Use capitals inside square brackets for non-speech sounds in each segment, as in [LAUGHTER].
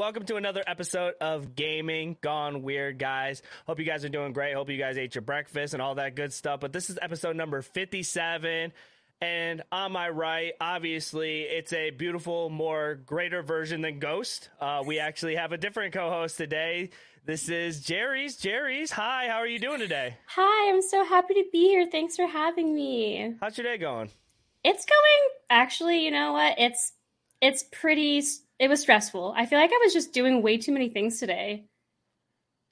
Welcome to another episode of Gaming Gone Weird, guys. Hope you guys are doing great. Hope you guys ate your breakfast and all that good stuff. But this is episode number 57. And on my right, obviously, it's a beautiful, more greater version than Ghost. Uh, we actually have a different co host today. This is Jerrica. Jerrica, hi, how are you doing today? Hi, I'm so happy to be here. Thanks for having me. How's your day going? It's going actually, you know what? It's it's pretty it was stressful. I feel like I was just doing way too many things today.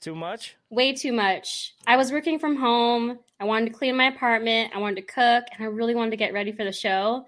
Too much? Way too much. I was working from home. I wanted to clean my apartment. I wanted to cook, and I really wanted to get ready for the show.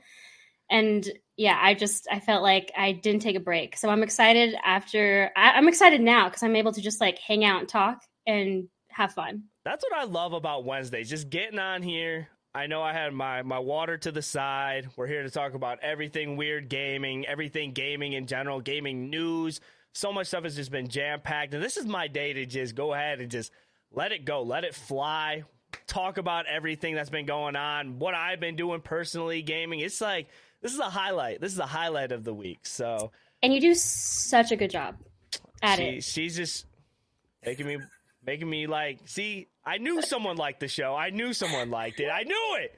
And yeah, I just I felt like I didn't take a break. So I'm excited after. I, I'm excited now because I'm able to just like hang out and talk and have fun. That's what I love about Wednesdays. Just getting on here, I know I had my my water to the side. We're here to talk about everything weird gaming, everything gaming in general, gaming news. So much stuff has just been jam packed, and this is my day to just go ahead and just let it go, let it fly. Talk about everything that's been going on, what I've been doing personally, gaming. It's like this is a highlight. This is a highlight of the week. So, and you do such a good job at she, it. She's just making me making me like see I knew someone liked the show. I knew someone liked it. I knew it.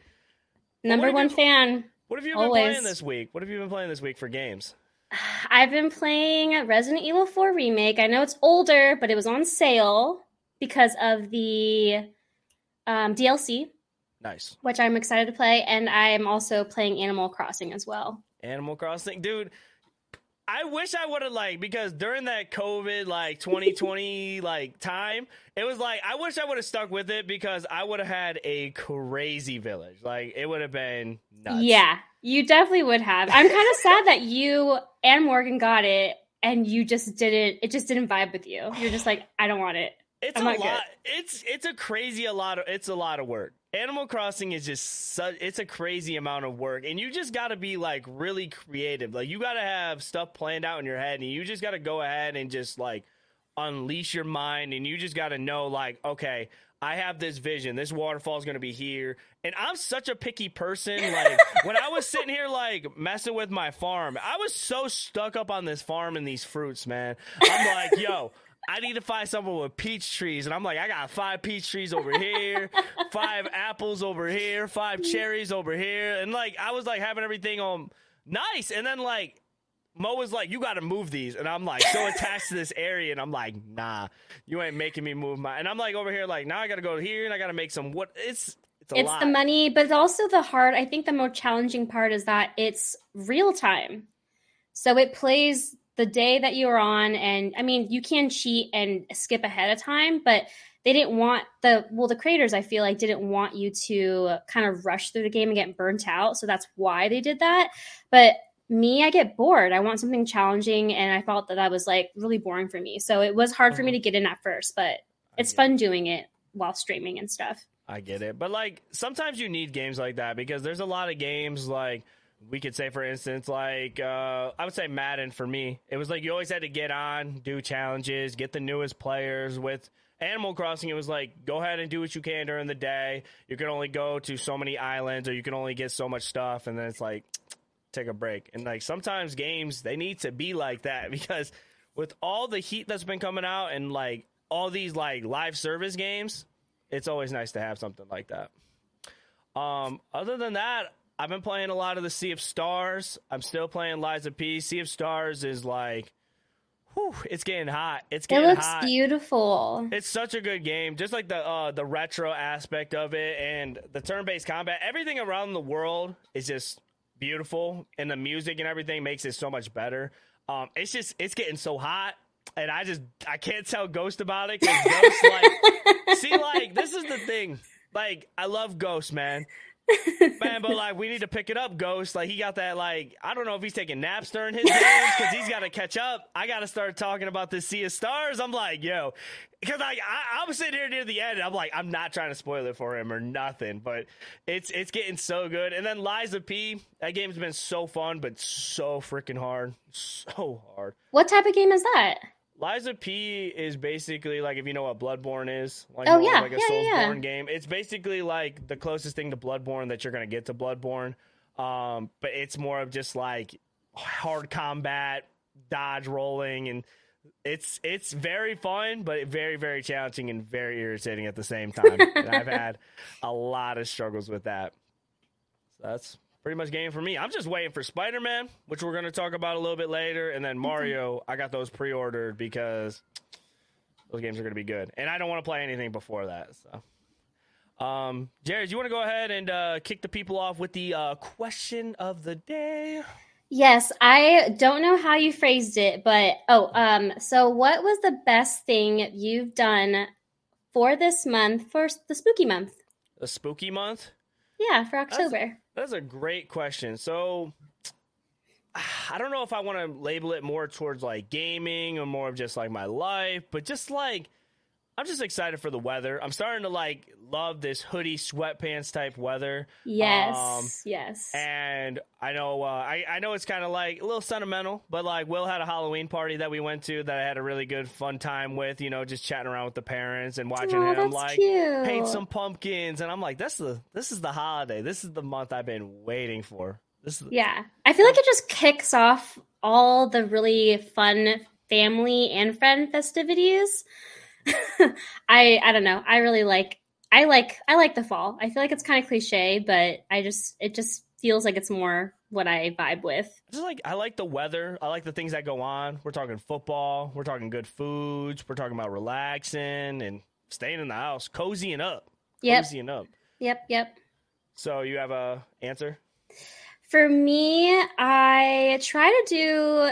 Number one you, fan. What have you been always. playing this week? What have you been playing this week for games? [SIGHS] I've been playing Resident Evil 4 Remake. I know it's older, but it was on sale because of the um, DLC. Nice. Which I'm excited to play. And I'm also playing Animal Crossing as well. Animal Crossing? Dude, I wish I would have like because during that COVID like 2020 [LAUGHS] like time, it was like I wish I would have stuck with it because I would have had a crazy village. Like it would have been nuts. Yeah, you definitely would have. I'm kind of [LAUGHS] sad that you and Morgan got it and you just didn't. It just didn't vibe with you. You're just like, I don't want it. It's I'm a lot. good. It's it's a crazy a lot of it's a lot of work. Animal Crossing is just such it's a crazy amount of work and you just got to be like really creative. Like you got to have stuff planned out in your head and you just got to go ahead and just like unleash your mind and you just got to know like okay, I have this vision. This waterfall is going to be here. And I'm such a picky person. Like [LAUGHS] when I was sitting here like messing with my farm, I was so stuck up on this farm and these fruits, man. I'm like, yo, I need to find someone with peach trees. And I'm like, I got five peach trees over here, [LAUGHS] five apples over here, five cherries over here. And like, I was like having everything on nice. And then like, Mo was like, you got to move these. And I'm like, so [LAUGHS] attached to this area. And I'm like, nah, you ain't making me move my. And I'm like over here, like, now I got to go here and I got to make some what? It's, it's, it's the money, but it's also the hard. I think the more challenging part is that it's real time. So it plays the day that you're on. And I mean, you can cheat and skip ahead of time, but they didn't want the, well, the creators, I feel like, didn't want you to kind of rush through the game and get burnt out. So that's why they did that. But me, I get bored. I want something challenging. And I felt that that was like really boring for me. So it was hard for me to uh-huh. get in at first, but it's fun doing it while streaming and stuff. I get it. But like sometimes you need games like that because there's a lot of games like we could say for instance like uh I would say Madden for me. It was like you always had to get on, do challenges, get the newest players with Animal Crossing it was like go ahead and do what you can during the day. You can only go to so many islands or you can only get so much stuff and then it's like [TSK] take a break. And like sometimes games they need to be like that [LAUGHS] because with all the heat that's been coming out and like all these like live service games, it's always nice to have something like that. Um, other than that, I've been playing a lot of the Sea of Stars. I'm still playing Lies of P. Sea of Stars is like, whew, it's getting hot. It's getting It looks hot. beautiful. It's such a good game. Just like the uh, the retro aspect of it and the turn based combat, everything around the world is just beautiful, and the music and everything makes it so much better. Um, it's just it's getting so hot, and I just I can't tell Ghost about it because Ghost like [LAUGHS] see like this is the thing. Like I love Ghost, man. Man, but like we need to pick it up, Ghost. Like he got that. Like I don't know if he's taking naps during his games because he's got to catch up. I got to start talking about this Sea of Stars. I'm like, yo, because like I, I'm sitting here near the end. I'm like, I'm not trying to spoil it for him or nothing, but it's it's getting so good. And then Lies of P. That game's been so fun, but so freaking hard, so hard. What type of game is that? Lies of P is basically like if you know what Bloodborne is, like Oh, yeah. like a Yeah, yeah, yeah. Soulsborne game. It's basically like the closest thing to Bloodborne that you're gonna get to Bloodborne. Um, but it's more of just like hard combat, dodge rolling, and it's it's very fun, but very very challenging and very irritating at the same time. and I've [LAUGHS] had a lot of struggles with that. So that's pretty much game for me. I'm just waiting for Spider Man, which we're going to talk about a little bit later, and then Mario. I got those pre ordered because those games are going to be good, and I don't want to play anything before that. So, um, Jared, you want to go ahead and uh, kick the people off with the uh, question of the day? Yes, I don't know how you phrased it, but oh, um, so what was the best thing you've done for this month, for the spooky month? The spooky month? Yeah, for October. That's, that's a great question. So, [SIGHS] I don't know if I want to label it more towards like gaming or more of just like my life, but just like I'm just excited for the weather. I'm starting to like love this hoodie, sweatpants type weather. Yes, um, yes. And I know, uh, I I know it's kind of like a little sentimental, but like Will had a Halloween party that we went to that I had a really good fun time with. You know, just chatting around with the parents and watching oh, him like cute. paint some pumpkins. And I'm like, that's the this is the holiday. This is the month I've been waiting for. This is yeah. I feel like it just kicks off all the really fun family and friend festivities [LAUGHS] I I don't know. I really like I like I like the fall. I feel like it's kind of cliche, but I just it just feels like it's more what I vibe with. Just like I like the weather. I like the things that go on. We're talking football. We're talking good foods. We're talking about relaxing and staying in the house, cozying up. Yep. Cozying up. Yep. Yep. So you have a answer? For me, I try to do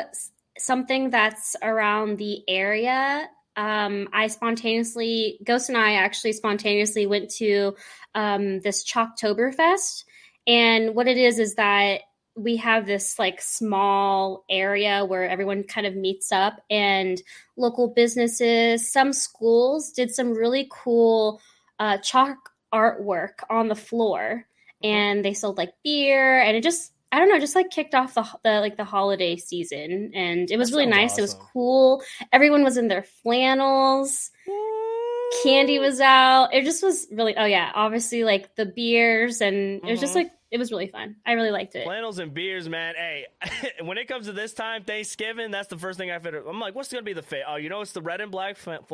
something that's around the area um, I spontaneously, Ghost and I actually spontaneously went to um, this Chalktoberfest. And what it is is that we have this like small area where everyone kind of meets up and local businesses, some schools did some really cool uh, chalk artwork on the floor and they sold like beer and it just I don't know, just like kicked off the, the like the holiday season, and it was that really nice. Awesome. It was cool. Everyone was in their flannels. Candy was out. It just was really. Oh yeah, obviously like the beers, and it was just mm-hmm. like it was really fun. I really liked it. Flannels and beers, man. Hey, [LAUGHS] when it comes to this time, Thanksgiving, that's the first thing I fit. I'm like, what's gonna be the fit? Oh, you know, it's the red and black [LAUGHS] flannel,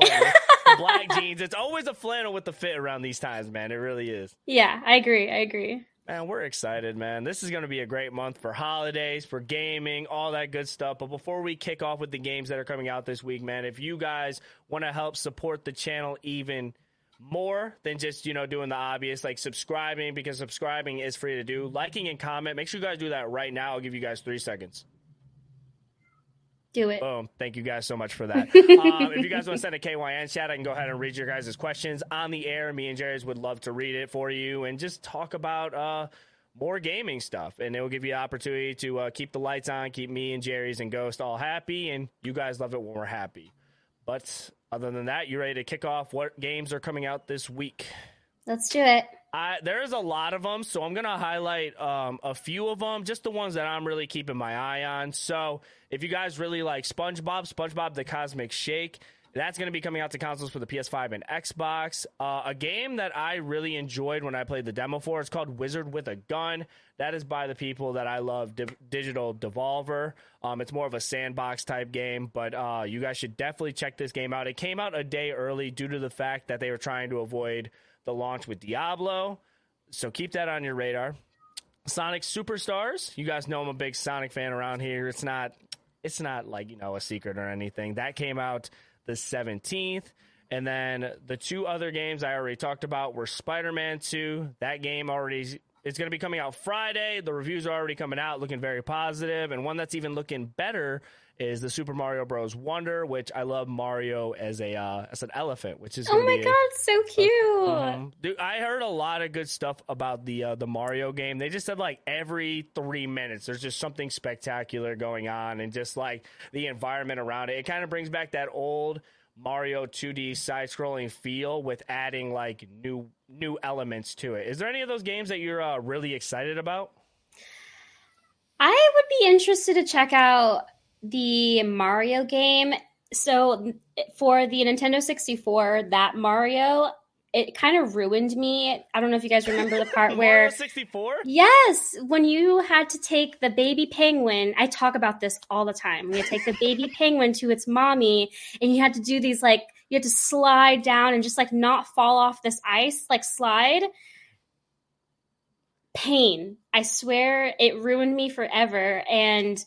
black jeans. It's always a flannel with the fit around these times, man. It really is. Yeah, I agree. I agree. Man, we're excited, man. This is going to be a great month for holidays, for gaming, all that good stuff. But before we kick off with the games that are coming out this week, man, if you guys want to help support the channel even more than just, you know, doing the obvious, like subscribing, because subscribing is free to do, liking and comment, make sure you guys do that right now. I'll give you guys three seconds. Do it. Boom. Thank you guys so much for that. [LAUGHS] um, if you guys want to send a KYN chat, I can go ahead and read your guys' questions on the air. Me and Jerrica would love to read it for you and just talk about uh, more gaming stuff. And it will give you the opportunity to uh, keep the lights on, keep me and Jerrica and Ghost all happy. And you guys love it when we're happy. But other than that, you ready to kick off what games are coming out this week? Let's do it. I, there's a lot of them, so I'm gonna highlight um, a few of them, just the ones that I'm really keeping my eye on. So, if you guys really like SpongeBob, SpongeBob the Cosmic Shake, that's going to be coming out to consoles for the PS5 and Xbox. Uh, a game that I really enjoyed when I played the demo for it's called Wizard with a Gun. That is by the people that I love, Di- Digital Devolver. Um, it's more of a sandbox type game, but uh, you guys should definitely check this game out. It came out a day early due to the fact that they were trying to avoid the launch with Diablo. So keep that on your radar. Sonic Superstars. You guys know I'm a big Sonic fan around here. It's not it's not like, you know, a secret or anything. That came out the 17th. And then the two other games I already talked about were Spider-Man 2. That game already is going to be coming out Friday. The reviews are already coming out, looking very positive, and one that's even looking better is the Super Mario Bros. Wonder, which I love Mario as a uh, as an elephant, which is oh my god, a, so cute. Uh, dude, I heard a lot of good stuff about the uh, the Mario game. They just said like every three minutes there's just something spectacular going on, and just like the environment around it, it kind of brings back that old Mario 2D side scrolling feel with adding like new new elements to it. Is there any of those games that you're uh, really excited about? I would be interested to check out the Mario game. So for the Nintendo 64, that Mario, it kind of ruined me. I don't know if you guys remember the part [LAUGHS] where 64? Yes, when you had to take the baby penguin, I talk about this all the time. You take the baby [LAUGHS] penguin to its mommy, and you had to do these like you had to slide down and just like not fall off this ice, like slide. Pain. I swear it ruined me forever, and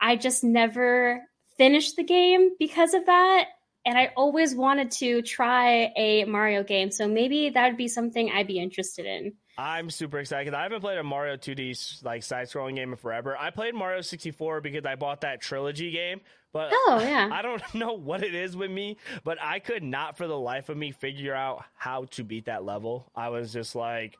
I just never finished the game because of that. And I always wanted to try a Mario game, so maybe that would be something I'd be interested in. I'm super excited. I haven't played a Mario 2D like side-scrolling game in forever. I played Mario 64 because I bought that trilogy game, but Oh, [LAUGHS] yeah. I don't [LAUGHS] know what it is with me, but I could not for the life of me figure out how to beat that level. I was just like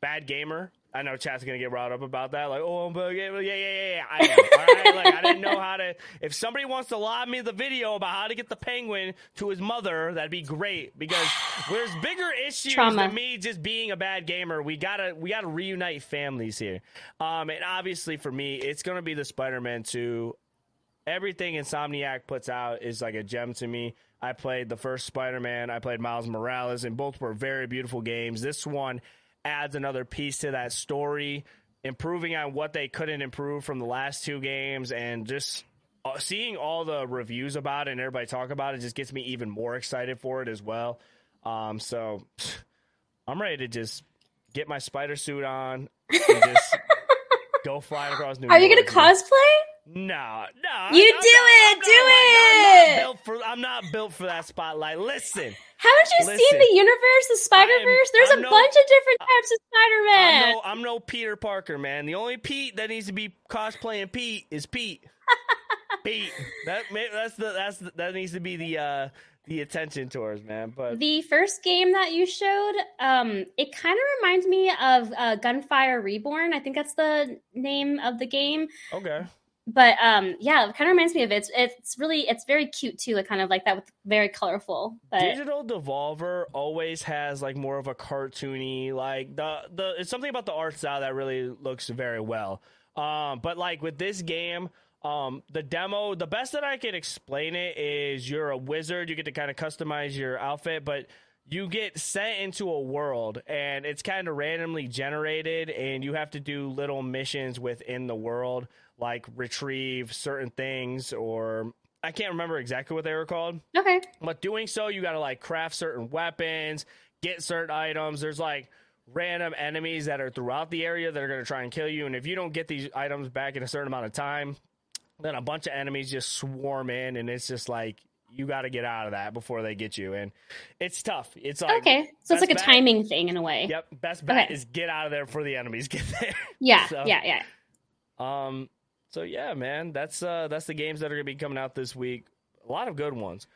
bad gamer. I know chat's gonna get brought up about that. Like, oh, I'm a bad gamer. Yeah, yeah, yeah, yeah. I am. All right. Like, I didn't know how to. [LAUGHS] If somebody wants to lob me the video about how to get the penguin to his mother, that'd be great. Because there's bigger issues Trauma. than me just being a bad gamer. We gotta we gotta reunite families here. Um, and obviously for me, it's gonna be the Spider-Man 2 everything Insomniac puts out is like a gem to me. I played the first Spider Man, I played Miles Morales, and both were very beautiful games. This one adds another piece to that story, improving on what they couldn't improve from the last two games, and just uh, seeing all the reviews about it and everybody talk about it just gets me even more excited for it as well. Um, so [SIGHS] I'm ready to just get my spider suit on and just [LAUGHS] go flying across New York. Are you gonna cosplay? No, no. You I'm do not- it, I'm do not like- it. I'm not built for. I'm not built for that spotlight. Listen, Haven't you Listen, seen the universe, the Spider Verse? There's I'm a no- bunch of different types of Spider I'm Man. no, I'm no Peter Parker, man. The only Pete that needs to be cosplaying Pete is Pete. [LAUGHS] Pete. That that's the that's the, that needs to be the uh the attention towards man. But The first game that you showed, um, it kind of reminds me of uh, Gunfire Reborn. I think that's the name of the game. okay, But um, yeah, it kind of reminds me of it. It's, it's really, it's very cute too. Like kind of like that with very colorful. But Digital Devolver always has like more of a cartoony like the the it's something about the art style that really looks very well. Um, but like with this game, um, the demo, the best that I can explain it is you're a wizard. You get to kind of customize your outfit, but you get sent into a world and it's kind of randomly generated, and you have to do little missions within the world, like retrieve certain things or. I can't remember exactly what they were called, okay, but doing so, you got to like craft certain weapons, get certain items. There's like random enemies that are throughout the area that are going to try and kill you. And if you don't get these items back in a certain amount of time, then a bunch of enemies just swarm in, and it's just like you got to get out of that before they get you. And it's tough. It's like okay. So it's like a bet- timing thing in a way. Yep, best bet Okay. is get out of there before the enemies [LAUGHS] get there. Yeah, So- yeah, yeah. Um. So yeah, man, that's uh that's the games that are gonna be coming out this week. A lot of good ones.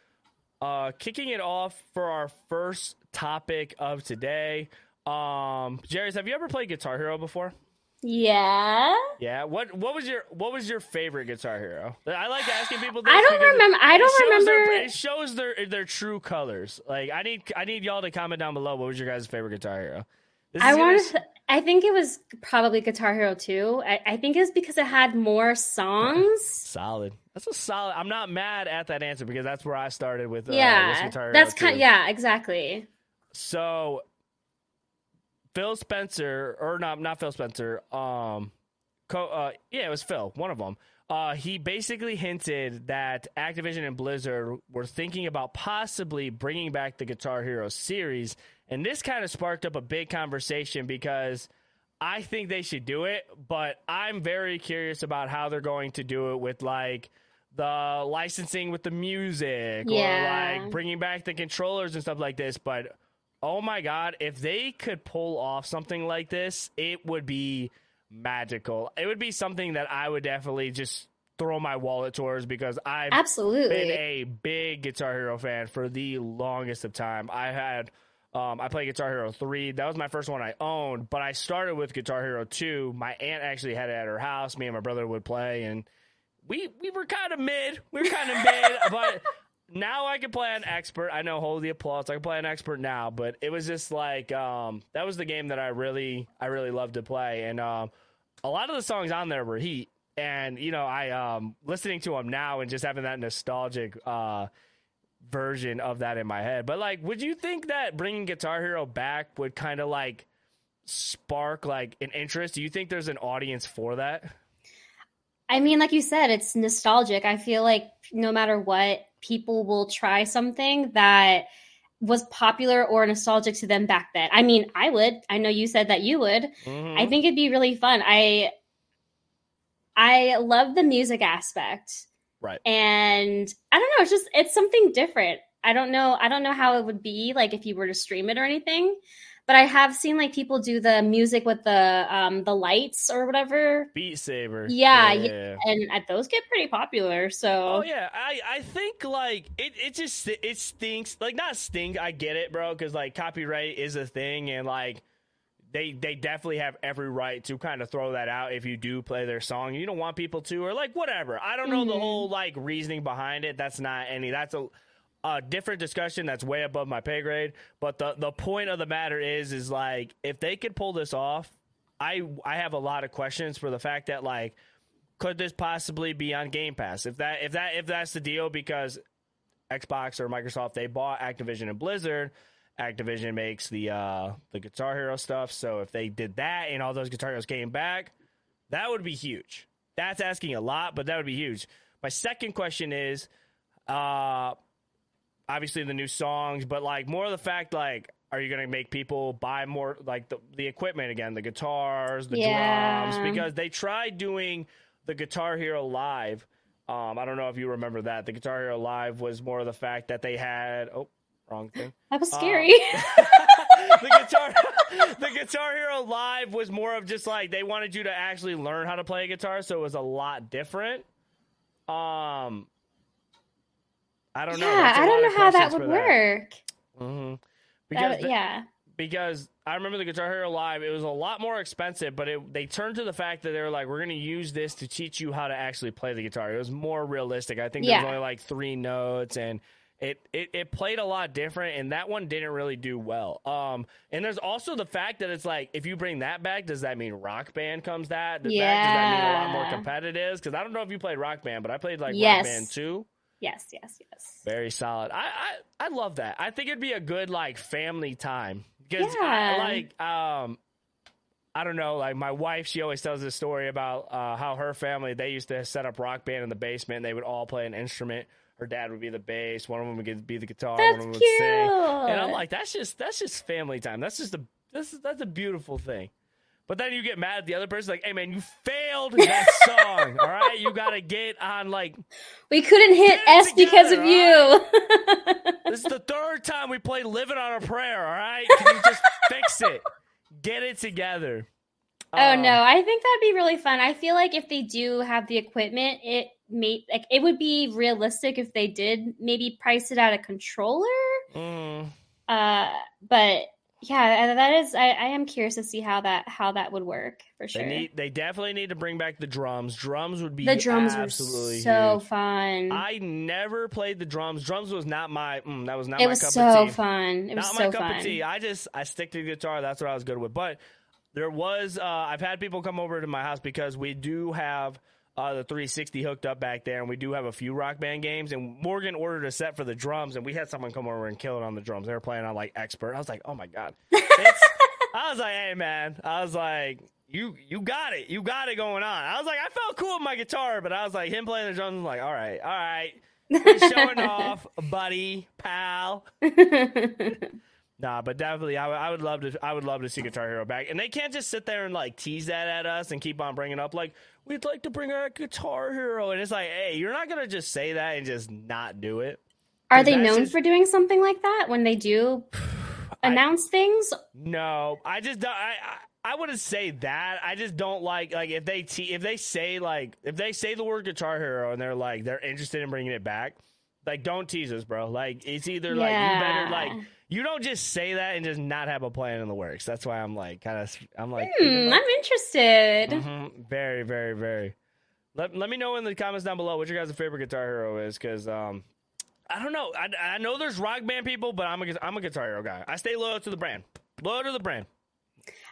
Uh, kicking it off for our first topic of today. Um, Jerrica, have you ever played Guitar Hero before? Yeah. Yeah. What What was your What was your favorite Guitar Hero? I like asking people. This I don't remember. I don't shows their- remember. it shows their their true colors. Like I need I need y'all to comment down below. What was your guys' favorite Guitar Hero? This I is gonna want to. I think it was probably Guitar Hero 2. I, I think it's because it had more songs. [LAUGHS] Solid. That's a solid. I'm not mad at that answer because that's where I started with. Uh, yeah, Guitar Hero that's too. kind. Yeah, exactly. So Phil Spencer, or not, not Phil Spencer. Um, co- uh, yeah, it was Phil, one of them. Uh, he basically hinted that Activision and Blizzard were thinking about possibly bringing back the Guitar Hero series, and this kind of sparked up a big conversation because I think they should do it, but I'm very curious about how they're going to do it with like the licensing with the music Yeah. or like bringing back the controllers and stuff like this. But oh my god, if they could pull off something like this, it would be magical. It would be something that I would definitely just throw my wallet towards because I've absolutely been a big Guitar Hero fan for the longest of time. I had um, I played Guitar Hero 3. That was my first one I owned, but I started with Guitar Hero 2. My aunt actually had it at her house. Me and my brother would play and we we were kind of mid. We were kind of mid, [LAUGHS] but now I can play an expert. I know hold the applause. I can play an expert now, but it was just like um, that was the game that I really I really loved to play, and um, a lot of the songs on there were heat. And you know, I um, listening to them now and just having that nostalgic uh, version of that in my head. But like, would you think that bringing Guitar Hero back would kind of like spark like an interest? Do you think there's an audience for that? I mean, like you said, it's nostalgic. I feel like no matter what, people will try something that was popular or nostalgic to them back then. I mean, I would. I know you said that you would. Mhm. I think it'd be really fun. I I love the music aspect. Right. And I don't know, it's just it's something different. I don't know I don't know how it would be like if you were to stream it or anything. But I have seen like people do the music with the um the lights or whatever. Beat Saber. Yeah, yeah. And uh, those get pretty popular. So Oh yeah, I I think like it it just it stinks. Like not stink. I get it, bro, because like copyright is a thing, and like they they definitely have every right to kind of throw that out if you do play their song. You don't want people to, or like whatever. I don't know the Mhm. whole like reasoning behind it. That's not any. That's a a different discussion that's way above my pay grade. But the the point of the matter is, is like if they could pull this off, I I have a lot of questions for the fact that like could this possibly be on Game Pass? If that if that if that's the deal, because Xbox or Microsoft they bought Activision and Blizzard. Activision makes the uh the Guitar Hero stuff, so if they did that and all those Guitar Heroes came back, that would be huge. That's asking a lot, but that would be huge. My second question is, uh, obviously the new songs, but like more of the fact like. Are you going to make people buy more like the, the equipment again, the guitars, the Yeah. drums? Because they tried doing the Guitar Hero Live. Um, I don't know if you remember that. The Guitar Hero Live was more of the fact that they had. Oh, wrong thing. that was Uh, scary. [LAUGHS] the guitar, [LAUGHS] the Guitar Hero Live was more of just like they wanted you to actually learn how to play a guitar, so it was a lot different. Um, I don't know. yeah, That's a I don't know how that would work. hmm Because would- the- yeah. because I remember the Guitar Hero Live, it was a lot more expensive, but it, they turned to the fact that they were like, we're going to use this to teach you how to actually play the guitar. It was more realistic. I think there Yeah. was only like three notes and it, it, it played a lot different and that one didn't really do well. Um, and there's also the fact that it's like, if you bring that back, does that mean Rock Band comes that? Does, that, does that mean a lot more competitive? Because I don't know if you played Rock Band, but I played like Yes. Rock Band 2. Yes, yes, yes. Very solid. I, I I love that. I think it'd be a good like family time because I Yeah. like um I don't know like my wife she always tells this story about uh, how her family they used to set up rock band in the basement. They would all play an instrument. Her dad would be the bass. One of them would be the guitar. one of That's them would cute. sing. And I'm like, that's just that's just family time. That's just a this is that's a beautiful thing. But then you get mad at the other person, like, hey man, you failed that [LAUGHS] song. all right, you got to get on like we couldn't hit S because of together, you. This is the third time we played "Living on a Prayer." All right, can you just [LAUGHS] fix it? Get it together. oh Um, no, I think that'd be really fun. I feel like if they do have the equipment, it may like it would be realistic if they did maybe price it at a controller. mm, Uh, but yeah, that is. I, I am curious to see how that how that would work for sure. They need. They definitely need to bring back the drums. Drums would be the drums were absolutely so huge. fun. I never played the drums. Drums was not my. Mm, that was not it my was cup so of tea. fun. It was not so my cup fun. of tea. I just I stick to the guitar. That's what I was good with. But there was. Uh, I've had people come over to my house because we do have. Uh, the 360 hooked up back there, and we do have a few rock band games. And Morgan ordered a set for the drums, and we had someone come over and kill it on the drums. They were playing on like expert. I was like, oh my god. [LAUGHS] I was like, hey man. I was like, you you got it, you got it going on. I was like, I felt cool with my guitar, but I was like, him playing the drums. I'm like, all right, all right, showing [LAUGHS] off, buddy, pal. [LAUGHS] Nah, but definitely, I, would- I would love to. I would love to see Guitar Hero back, and they can't just sit there and like tease that at us and keep on bringing up like we'd like to bring our Guitar Hero, and it's like, hey, you're not gonna just say that and just not do it. Are they known just- for doing something like that when they do [SIGHS] I- announce things? No, I just don't. I, I I wouldn't say that. I just don't like like if they te- if they say like if they say the word Guitar Hero and they're like they're interested in bringing it back. Like, don't tease us, bro. Like, it's either like you better like Yeah. You don't just say that and just not have a plan in the works. That's why I'm like kind of I'm like Hmm, about- I'm interested. Mhm. Very, very, very. Let, let me know in the comments down below what your guys' favorite Guitar Hero is, because um, I don't know. I, I know there's rock band people, but I'm a I'm a Guitar Hero guy. I stay loyal to the brand. Loyal to the brand.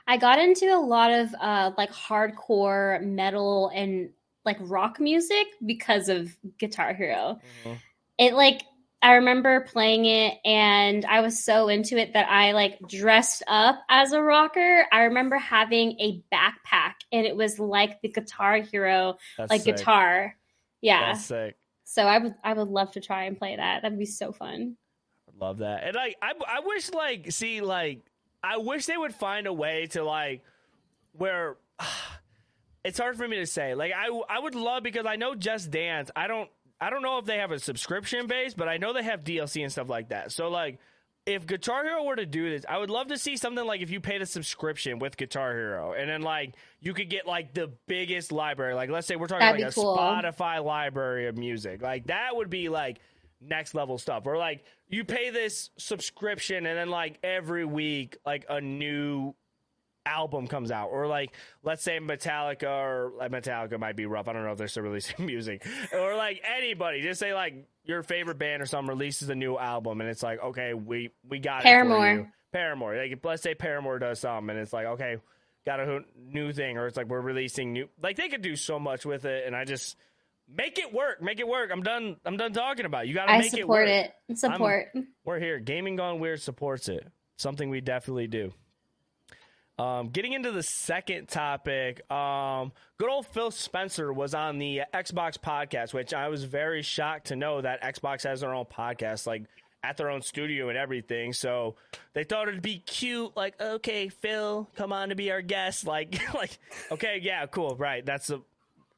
I got into a lot of uh like hardcore metal and like rock music because of Guitar Hero. Mm-hmm. It like I remember playing it and I was so into it that I like dressed up as a rocker. I remember having a backpack and it was like the Guitar Hero That's like sick. guitar. Yeah. That's sick. So I would I would love to try and play that. That'd be so fun. I love that. And like I I wish like see like I wish they would find a way to like where [SIGHS] it's hard for me to say. Like I I would love because I know Just Dance. I don't I don't know if they have a subscription base, but I know they have DLC and stuff like that. So like if Guitar Hero were to do this, I would love to see something like if you paid a subscription with Guitar Hero and then like you could get like the biggest library. Like let's say we're talking That'd like a cool. Spotify library of music. Like that would be like next level stuff. Or like you pay this subscription and then like every week like a new album comes out or like let's say Metallica or like Metallica might be rough. I don't know if they're still [LAUGHS] releasing music or like anybody. Just say like your favorite band or something releases a new album and it's like okay we we got it for Paramore. you. Paramore. Like let's say Paramore does something and it's like okay got a new thing or it's like we're releasing new like they could do so much with it and I just make it work make it work I'm done I'm done talking about it. you got to make it support work it. Support. we're here. Gaming Gone Weird supports it. Something we definitely do. Um, getting into the second topic, um, good old Phil Spencer was on the Xbox podcast, which I was very shocked to know that Xbox has their own podcast, like at their own studio and everything. So they thought it'd be cute, like, okay, Phil, come on to be our guest, [LAUGHS] like, like, okay, yeah, cool, right? That's a,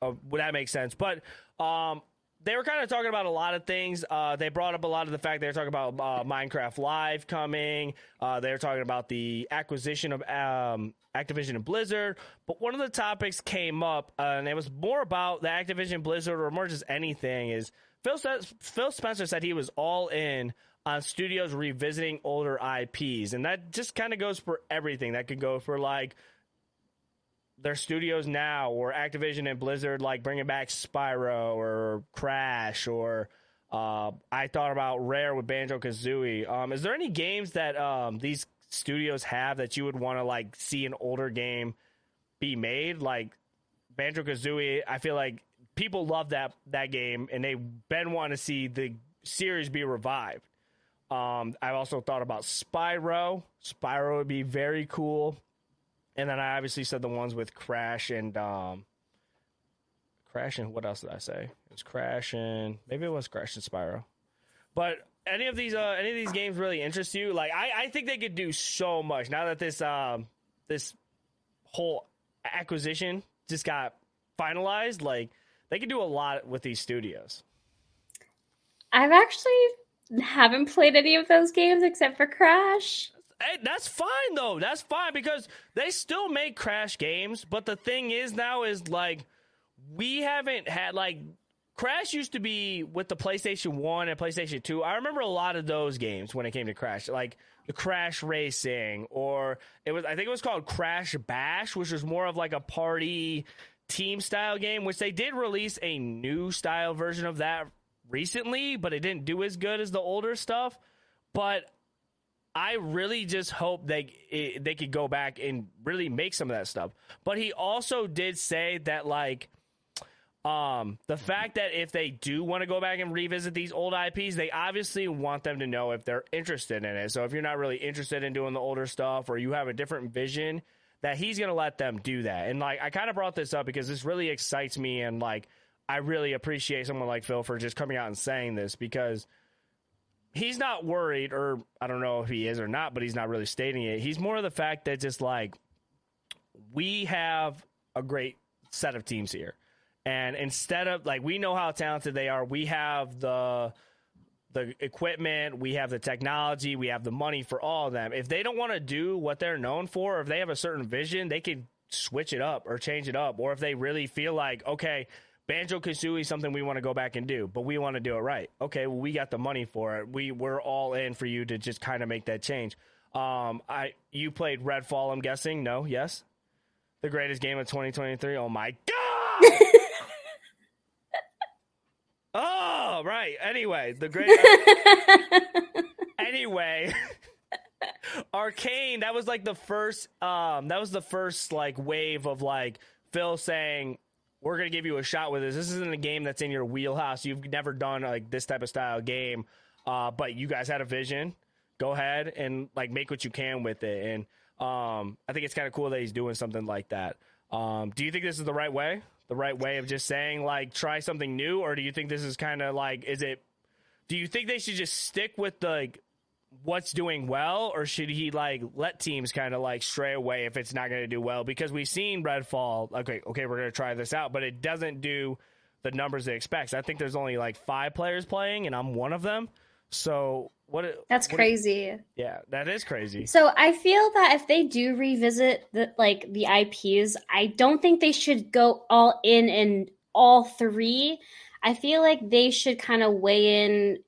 a that makes sense. But um, they were kind of talking about a lot of things. Uh, they brought up a lot of the fact they were talking about uh, Minecraft Live coming. Uh, they were talking about the acquisition of um, Activision and Blizzard. But one of the topics came up, uh, and it was more about the Activision Blizzard, or more just anything. Is Phil Phil Spencer said he was all in on studios revisiting older IPs, and that just kind of goes for everything. That could go for like their studios now or Activision and Blizzard like bringing back Spyro or Crash or uh, I thought about Rare with Banjo Kazooie. Um, is there any games that um, these studios have that you would want to like see an older game be made? Like Banjo Kazooie, I feel like people love that that game and they been want to see the series be revived. Um, I've also thought about Spyro. Spyro would be very cool. And then I obviously said the ones with Crash and um, Crash and what else did I say? It was Crash and maybe it was Crash and Spyro. But any of these uh, any of these games really interest you? Like I, I think they could do so much now that this um this whole acquisition just got finalized. Like they could do a lot with these studios. I've actually haven't played any of those games except for Crash. Hey, that's fine though. That's fine because they still make Crash games, but the thing is now is like we haven't had like Crash used to be with the PlayStation 1 and PlayStation 2. I remember a lot of those games when it came to Crash, like the Crash Racing or it was I think it was called Crash Bash, which was more of like a party team style game, which they did release a new style version of that recently, but it didn't do as good as the older stuff. But I really just hope they they could go back and really make some of that stuff. But he also did say that like um the fact that if they do want to go back and revisit these old IPs, they obviously want them to know if they're interested in it. So if you're not really interested in doing the older stuff or you have a different vision, that he's going to let them do that. And like I kind of brought this up because this really excites me and like I really appreciate someone like Phil for just coming out and saying this because he's not worried, or I don't know if he is or not, but he's not really stating it. He's more of the fact that just like we have a great set of teams here. And instead of like we know how talented they are, we have the the equipment, we have the technology, we have the money for all of them. If they don't want to do what they're known for, or if they have a certain vision, they could switch it up or change it up. Or if they really feel like, okay, Banjo Kazooie is something we want to go back and do, but we want to do it right. Okay, well, we got the money for it. We we're all in for you to just kind of make that change. Um, I you played Redfall, I'm guessing. No, yes, the greatest game of 2023. Oh my god! [LAUGHS] oh right. Anyway, the great. [LAUGHS] anyway. [LAUGHS] Arcane, that was like the first um that was the first like wave of like Phil saying we're gonna give you a shot with this. This isn't a game that's in your wheelhouse. You've never done like this type of style game. Uh, but you guys had a vision. Go ahead and like make what you can with it. And um, I think it's kind of cool that he's doing something like that. Um, do you think this is the right way? The right way of just saying like try something new, or do you think this is kind of like is it? Do you think they should just stick with the like, what's doing well, or should he like let teams kind of like stray away if it's not going to do well? Because we've seen Redfall. Okay, okay, we're going to try this out, but it doesn't do the numbers it expects. I think there's only like five players playing, and I'm one of them. So what? That's what, crazy. Yeah, that is crazy. So I feel that if they do revisit the like the IPs, I don't think they should go all in in all three. I feel like they should kind of weigh in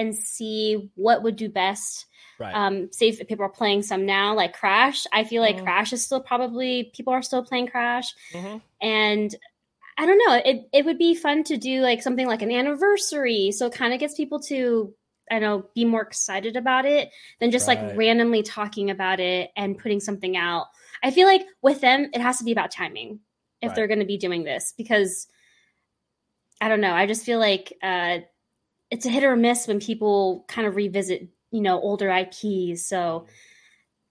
and see what would do best. Right. Um, say if people are playing some now, like Crash. I feel like Mhm. Crash is still probably people are still playing Crash, hmm and I don't know. It it would be fun to do like something like an anniversary, so it kind of gets people to I know be more excited about it than just Right. like randomly talking about it and putting something out. I feel like with them, it has to be about timing if Right. they're going to be doing this because I don't know. I just feel like uh, it's a hit or miss when people kind of revisit you know older IPs. So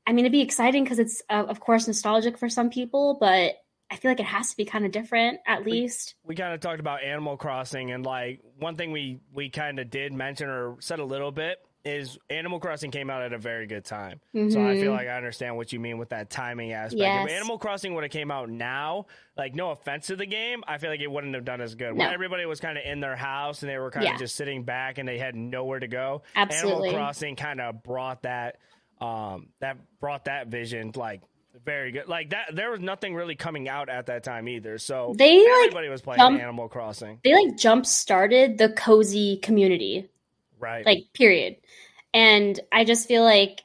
I mean, it'd be exciting because it's uh, of course nostalgic for some people, but I feel like it has to be kind of different at We- least. we kind of talked about Animal Crossing, and like one thing we we kind of did mention or said a little bit is Animal Crossing came out at a very good time. So I feel Mhm. like I understand what you mean with that timing aspect. If Animal Crossing would have came out now, like no offense to the game, I feel like it wouldn't have done as good. When everybody was kind of in their house and they were kind of Yeah. just sitting back and they had nowhere to go. Absolutely. Animal Crossing kind of brought that um that brought that vision like very good. Like that there was nothing really coming out at that time either. So They like everybody was playing jump- Animal Crossing. they like jump started the cozy community, Right. like period. And I just feel like,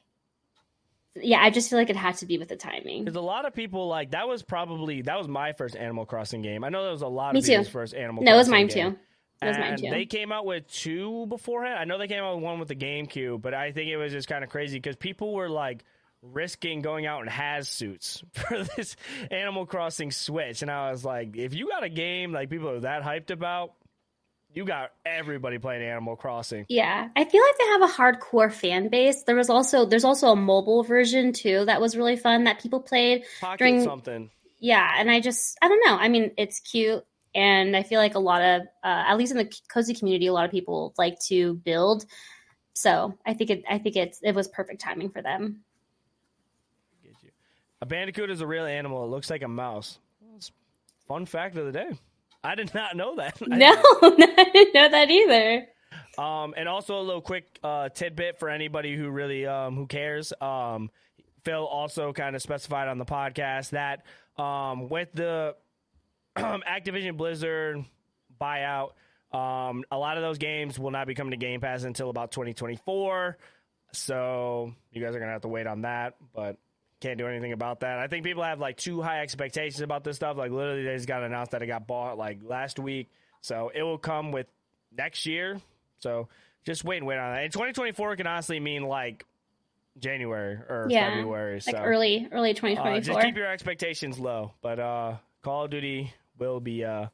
yeah, I just feel like it had to be with the timing. There's a lot of people like that was probably that was my first Animal Crossing game. I know that was a lot Me of people's too. first Animal No, it was Crossing mine game. too. It was mine too. They came out with two beforehand. I know they came out with one with the GameCube, but I think it was just kind of crazy because people were like risking going out in has suits [LAUGHS] for this Animal Crossing Switch, and I was like, if you got a game like people are that hyped about, you got everybody playing Animal Crossing. Yeah, I feel like they have a hardcore fan base. There was also there's also a mobile version too that was really fun that people played. Pocket During- something. Yeah, and I just I don't know. I mean, it's cute, and I feel like a lot of uh, at least in the cozy community, a lot of people like to build. So I think it I think it's it was perfect timing for them. Get you. A bandicoot is a real animal. It looks like a mouse. Fun fact of the day. I did not know that. [LAUGHS] I [LAUGHS] [LAUGHS] No, I didn't know that either. Um, and also a little quick uh, tidbit for anybody who really um, who cares. Um, Phil also kind of specified on the podcast that um, with the [CLEARS THROAT] Activision Blizzard buyout, um, a lot of those games will not be coming to Game Pass until about 2024. So you guys are gonna have to wait on that, but can't do anything about that. I think people have like too high expectations about this stuff. Like literally, they just got announced that it got bought like last week, so it will come with next year. So just wait and wait on that. And 2024 can honestly mean like January or Yeah, February. Like so early early uh, 2024. just keep your expectations low. But uh, Call of Duty will be uh,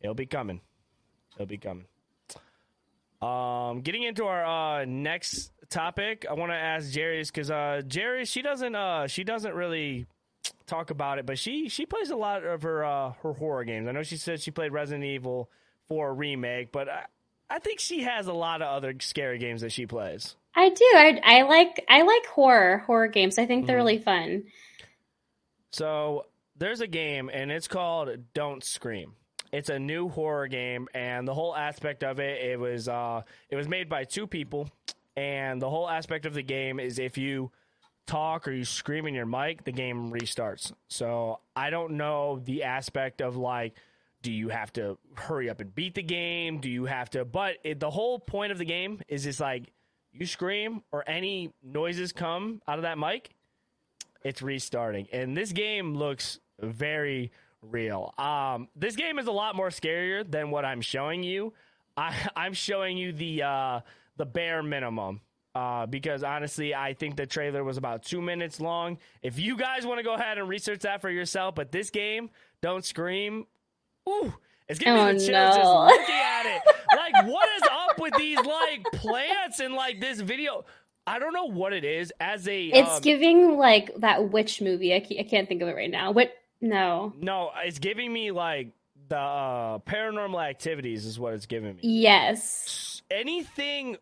it'll be coming. It'll be coming. Um, getting into our uh, next topic, I want to ask Jerrica because uh, Jerry she doesn't uh, she doesn't really talk about it, but she she plays a lot of her uh, her horror games. I know she said she played Resident Evil 4 remake, but I, I think she has a lot of other scary games that she plays. I do. I, I like I like horror horror games. I think they're Mhm. really fun. So there's a game, and it's called Don't Scream. It's a new horror game, and the whole aspect of it, it was uh, it was made by two people, and the whole aspect of the game is if you talk or you scream in your mic, the game restarts. So I don't know the aspect of like, do you have to hurry up and beat the game? Do you have to? But it, the whole point of the game is just like you scream or any noises come out of that mic, it's restarting. And this game looks very real. Um, this game is a lot more scarier than what I'm showing you. I, [LAUGHS] I'm showing you the uh, the bare minimum. Uh, because honestly, I think the trailer was about two minutes long. If you guys want to go ahead and research that for yourself, but this game, Don't Scream, ooh, It's giving Oh, me the chills no. just [LAUGHS] looking at it. Like, what is up with these like plants and like this video? I don't know what it is. As a It's um, giving like that witch movie. I can't, I can't think of it right now. What? No. no, it's giving me like the uh, paranormal activities is what it's giving me. Yes. Anything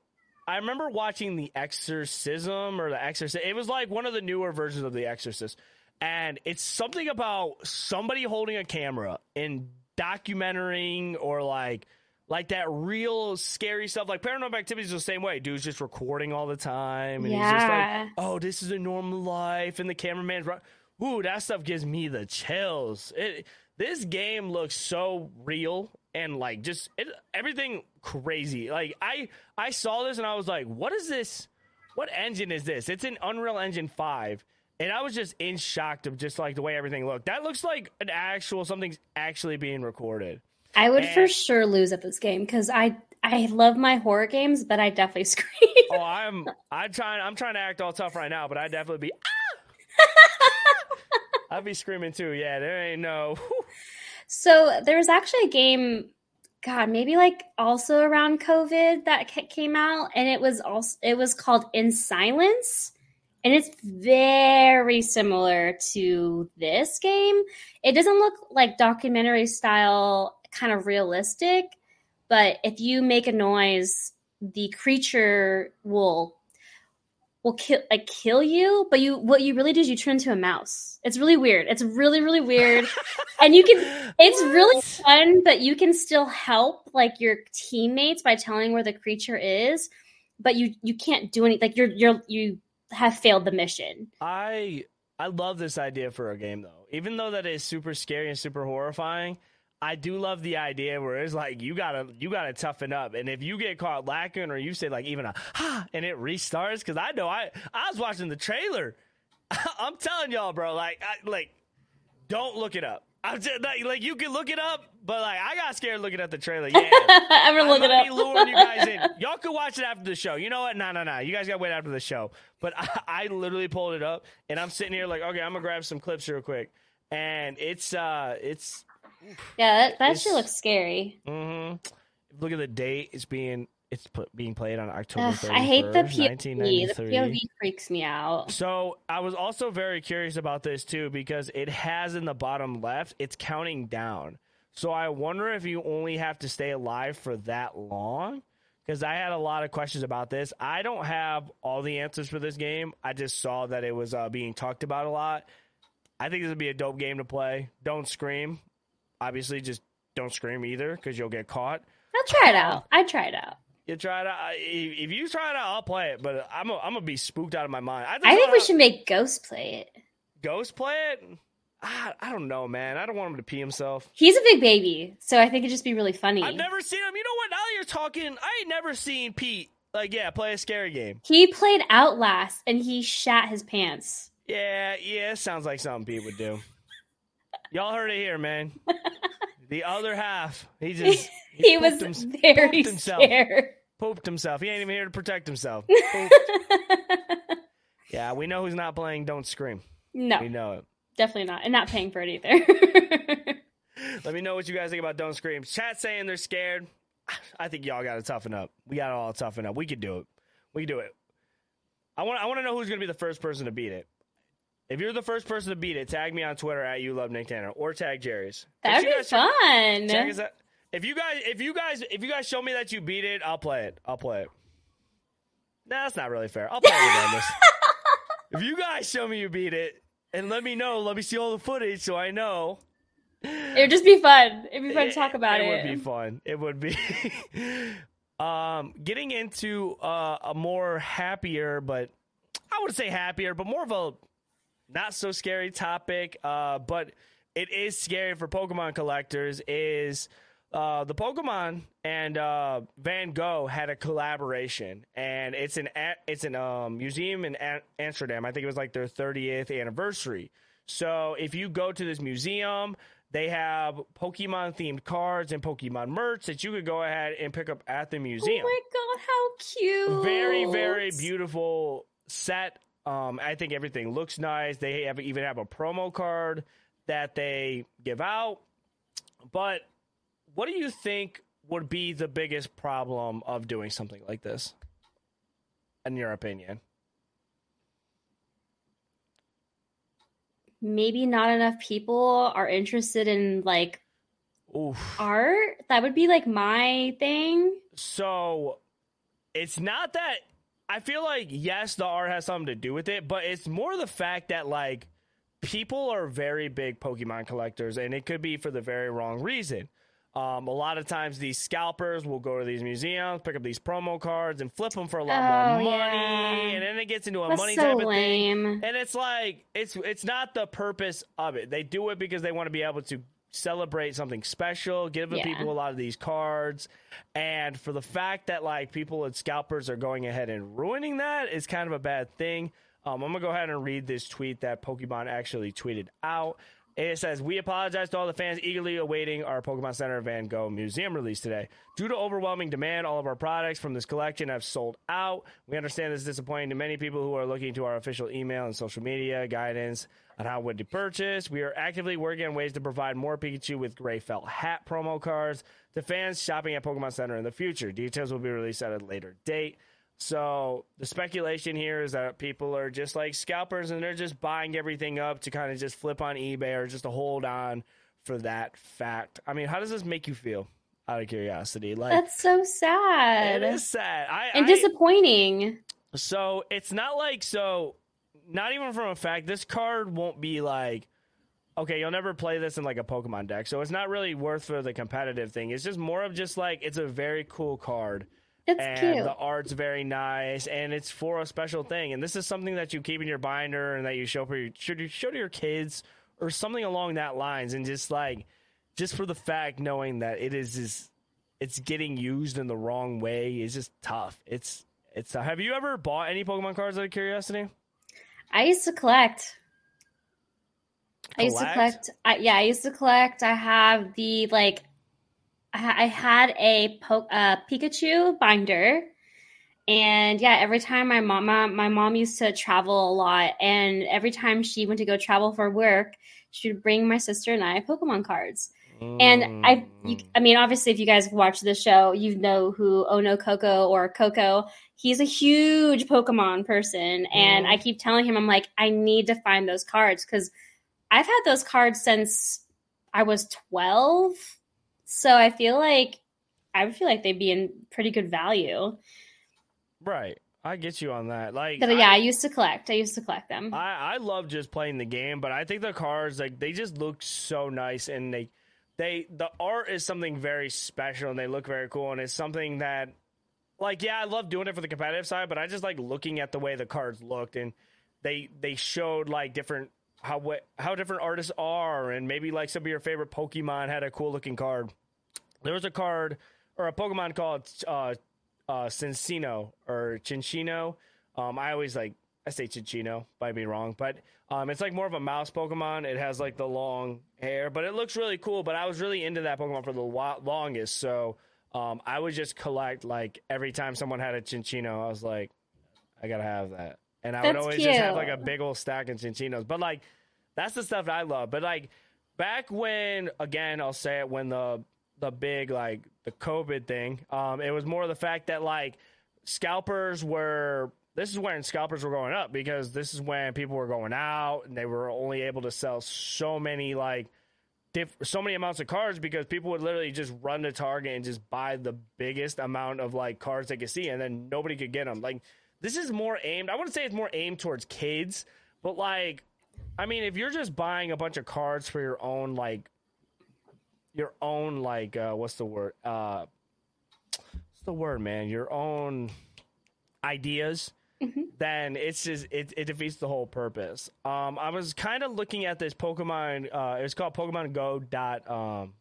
I remember watching The Exorcism or The Exorcist. It was like one of the newer versions of The Exorcist. And it's something about somebody holding a camera and documenting or like like that real scary stuff. Like paranormal activity is the same way. Dude's just recording all the time and he's just like, Oh, this is a normal life and the cameraman's right. Ooh, that stuff gives me the chills. It this game looks so real and like just it, everything crazy. Like I I saw this and I was like, what is this? What engine is this? It's an Unreal Engine 5. And I was just in shock of just like the way everything looked. That looks like an actual something's actually being recorded. I would for sure lose at this game because I I love my horror games, but I definitely [LAUGHS] scream. Oh, I'm I'm trying I'm trying to act all tough right now, but I'd definitely be ah! [LAUGHS] I'd be screaming too. Yeah, there ain't no [LAUGHS] So there was actually a game, God, maybe like also around COVID that came out, and it was also it was called In Silence, and it's very similar to this game. It doesn't look like documentary style, kind of realistic, but if you make a noise, the creature will will kill like kill you but you what you really do is you turn into a mouse. It's really weird. It's really really weird. [LAUGHS] And you can it's really fun but you can still help like your teammates by telling where the creature is but you you can't do any like you're you're you have failed the mission. I I love this idea for a game though. Even though that is super scary and super horrifying, I do love the idea where it's like you gotta you gotta toughen up, and if you get caught lacking or you say like even a ha and it restarts, because I know I I was watching the trailer. [LAUGHS] I'm telling y'all, bro, like I, like don't look it up. I'm just like, like you can look it up, but like I got scared looking at the trailer. Yeah. [LAUGHS] i'm gonna look it up Be luring you guys in. [LAUGHS] Y'all could watch it after the show. You know what? No, no, no. You guys got to wait after the show. But I, I literally pulled it up, and I'm sitting here like, okay, I'm gonna grab some clips real quick, and it's uh, it's yeah that, that shit It's- looks scary hmm Look at the date. It's being it's put, being played on October. Ugh, 31st, i hate the pov the 1993. pov freaks me out So I was also very curious about this too because it has in the bottom left, it's counting down. So I wonder if you only have to stay alive for that long. Because I had a lot of questions about this. I don't have all the answers for this game. I just saw that it was uh, being talked about a lot. I think this would be a dope game to play. Don't scream. Obviously, just don't scream either because you'll get caught. i'll try it out i'd try it out You try it out. If you try it out, I'll play it. But I'm a, I'm gonna be spooked out of my mind. i think we should make ghost play it Ghost play it? I, I don't know, man. I don't want him to pee himself. He's a big baby, so I think it'd just be really funny. I've never seen him. You know what? Now that you're talking, I ain't never seen Pete. Like, yeah, play a scary game. He played Outlast and he shat his pants. Yeah, yeah, sounds like something Pete would do. Y'all heard it here, man. [LAUGHS] The other half, he [LAUGHS] just He, pooped was hims- very pooped himself. scared. pooped himself. He ain't even here to protect himself. [LAUGHS] Yeah, we know who's not playing. Don't scream. no, We know it. definitely not. And not paying for it either. Let me know what you guys think about Don't Scream. Chat saying they're scared. I think y'all got to toughen up. We got to all toughen up. We can do it. We can do it. I want. I want to know who's going to be the first person to beat it. If you're the first person to beat it, tag me on Twitter at you love Nick Tana or tag Jerrica. That'd be fun. Tag if you guys, if you guys, if you guys show me that you beat it, I'll play it. I'll play it. Nah, that's not really fair. I'll play it regardless. [LAUGHS] if you guys show me you beat it and let me know, let me see all the footage so I know. It would just be fun. It'd be fun to talk about it. It would be fun. It would be. [LAUGHS] um, getting into uh, a more happier, but I would say happier, but more of a not so scary topic. Uh, but it is scary for Pokemon collectors. Is uh, the Pokemon and uh, Van Gogh had a collaboration, and it's an it's an um, museum in Am- Amsterdam. I think it was like their 30th anniversary. So if you go to this museum, they have Pokemon themed cards and Pokemon merch that you could go ahead and pick up at the museum. Oh museum. my god, how cute! Very, very beautiful set. Um, I think everything looks nice. They have even have a promo card that they give out. But what do you think would be the biggest problem of doing something like this? In your opinion? Maybe not enough people are interested in like Oof. art. That would be like my thing. So it's not that I feel like yes, the art has something to do with it, but it's more the fact that like people are very big Pokemon collectors, and it could be for the very wrong reason. Um, a lot of times, these scalpers will go to these museums, pick up these promo cards, and flip them for a lot Oh, more money, yeah. and then it gets into a That's money so type of thing. And it's like it's it's not the purpose of it. They do it because they want to be able to celebrate something special, give the Yeah. people a lot of these cards, and for the fact that like people and scalpers are going ahead and ruining that is kind of a bad thing. Um, I'm gonna go ahead and read this tweet that Pokemon actually tweeted out. It says, We apologize to all the fans eagerly awaiting our Pokemon Center Van Gogh Museum release today. Due to overwhelming demand, all of our products from this collection have sold out. We understand this is disappointing to many people who are looking to our official email and social media guidance on how what to purchase. We are actively working on ways to provide more Pikachu with gray felt hat promo cards to fans shopping at Pokemon Center in the future. Details will be released at a later date. So the speculation here is that people are just like scalpers and they're just buying everything up to kind of just flip on eBay or just to hold on for that fact. I mean, how does this make you feel? Out of curiosity, like That's so sad it is sad. I, and I- disappointing. so it's not like so. Not even from a fact. This card won't be like. Okay, you'll never play this in like a Pokemon deck, so it's not really worth for the competitive thing. It's just more of just like it's a very cool card It's and cute. the art's very nice and it's for a special thing and this is something that you keep in your binder and that you show for your should you show to your kids or something along that lines and just like just for the fact knowing that it is is it's getting used in the wrong way is just tough it's it's have you ever bought any pokemon cards out of curiosity I used to collect. I used to Collect? collect. I, yeah, I used to collect. I have the like. I, I had a po- uh, Pikachu binder, and yeah, every time my mom my, my mom used to travel a lot, and every time she went to go travel for work, she would bring my sister and I Pokemon cards. And I, you, Mm. I mean, obviously, if you guys watch the show, you know who Ono Coco or Coco. He's a huge Pokemon person, and Mhm. I keep telling him, I'm like, I need to find those cards because I've had those cards since I was 12. So I feel like I would feel like they'd be in pretty good value. right i get you on that like But I- yeah, I used to collect. I used to collect them. I, I love just playing the game, but I think the cards like they just look so nice and they they the art is something very special and they look very cool and it's something that like yeah, I love doing it for the competitive side, but I just like looking at the way the cards looked and they they showed like different how what how different artists are and maybe like some of your favorite Pokemon had a cool looking card. There was a card or a Pokemon called uh uh Cinccino or Chinchino. Um I always like I say Chinchino, might be wrong, but um, it's like more of a mouse Pokemon. It has like the long hair, but it looks really cool. But I was really into that Pokemon for the wa- longest, so um, I would just collect like every time someone had a Chinchino, I was like, I gotta have that, and I would That's always just have like a big old stack of Chinchinos. But like, that's the stuff that I love. But like back when, again, I'll say it when the the big like the COVID thing, um, it was more the fact that like scalpers were this is when scalpers were going up because this is when people were going out and they were only able to sell so many like diff- so many amounts of cards because people would literally just run to Target and just buy the biggest amount of like cards they could see and then nobody could get them. Like this is more aimed. I wouldn't say it's more aimed towards kids, but like I mean, if you're just buying a bunch of cards for your own like your own like uh what's the word? Uh what's the word, man? Your own ideas Mhm. then it's just it, it defeats the whole purpose. Um, I was kind of looking at this Pokemon. Uh, was called Pokemon Go dot um,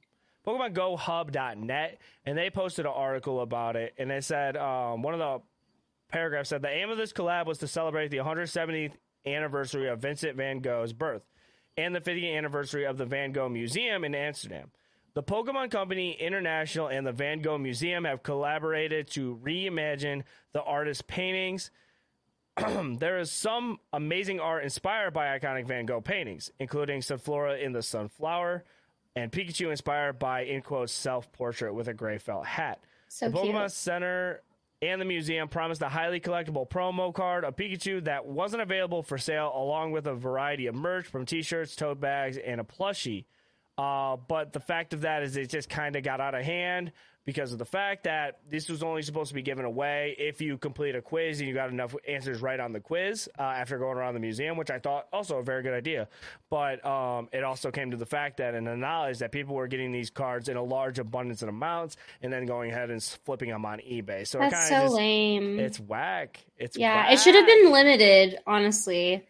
Pokemon Go Hub dot net, and they posted an article about it, and they said um, one of the paragraphs said the aim of this collab was to celebrate the 170th anniversary of Vincent Van Gogh's birth and the 50th anniversary of the Van Gogh Museum in Amsterdam. The Pokemon Company International and the Van Gogh Museum have collaborated to reimagine the artist's paintings [CLEARS THROAT] there is some amazing art inspired by iconic Van Gogh paintings, including Sunflora in the Sunflower, and Pikachu inspired by in quotes self portrait with a gray felt hat. So the Pokemon cute. Center and the museum promised a highly collectible promo card of Pikachu that wasn't available for sale, along with a variety of merch from T-shirts, tote bags, and a plushie. Uh, but the fact of that is, it just kind of got out of hand because of the fact that this was only supposed to be given away if you complete a quiz and you got enough answers right on the quiz uh, after going around the museum, which I thought also a very good idea. But um, it also came to the fact that and the knowledge that people were getting these cards in a large abundance and amounts and then going ahead and flipping them on eBay. So it That's kind so just lame. it's whack. It's yeah, it should have been limited, honestly.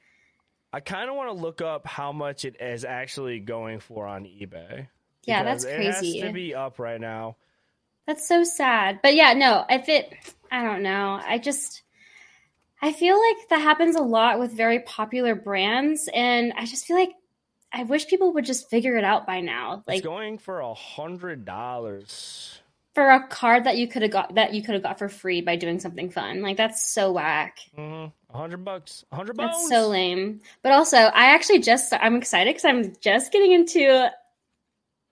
I kind of want to look up how much it is actually going for on eBay. Yeah, that's It crazy. has to be up right now. That's so sad. But yeah, no, if it, I don't know. I just, I feel like that happens a lot with very popular brands. And I just feel like I wish people would just figure it out by now. it's Like going for a hundred dollars. for a card that you could have got, that you could have got for free by doing something fun. Like that's so whack. Mm-hmm. A hundred bucks. A hundred bucks. That's so lame. But also, I actually just, I'm excited because I'm just getting into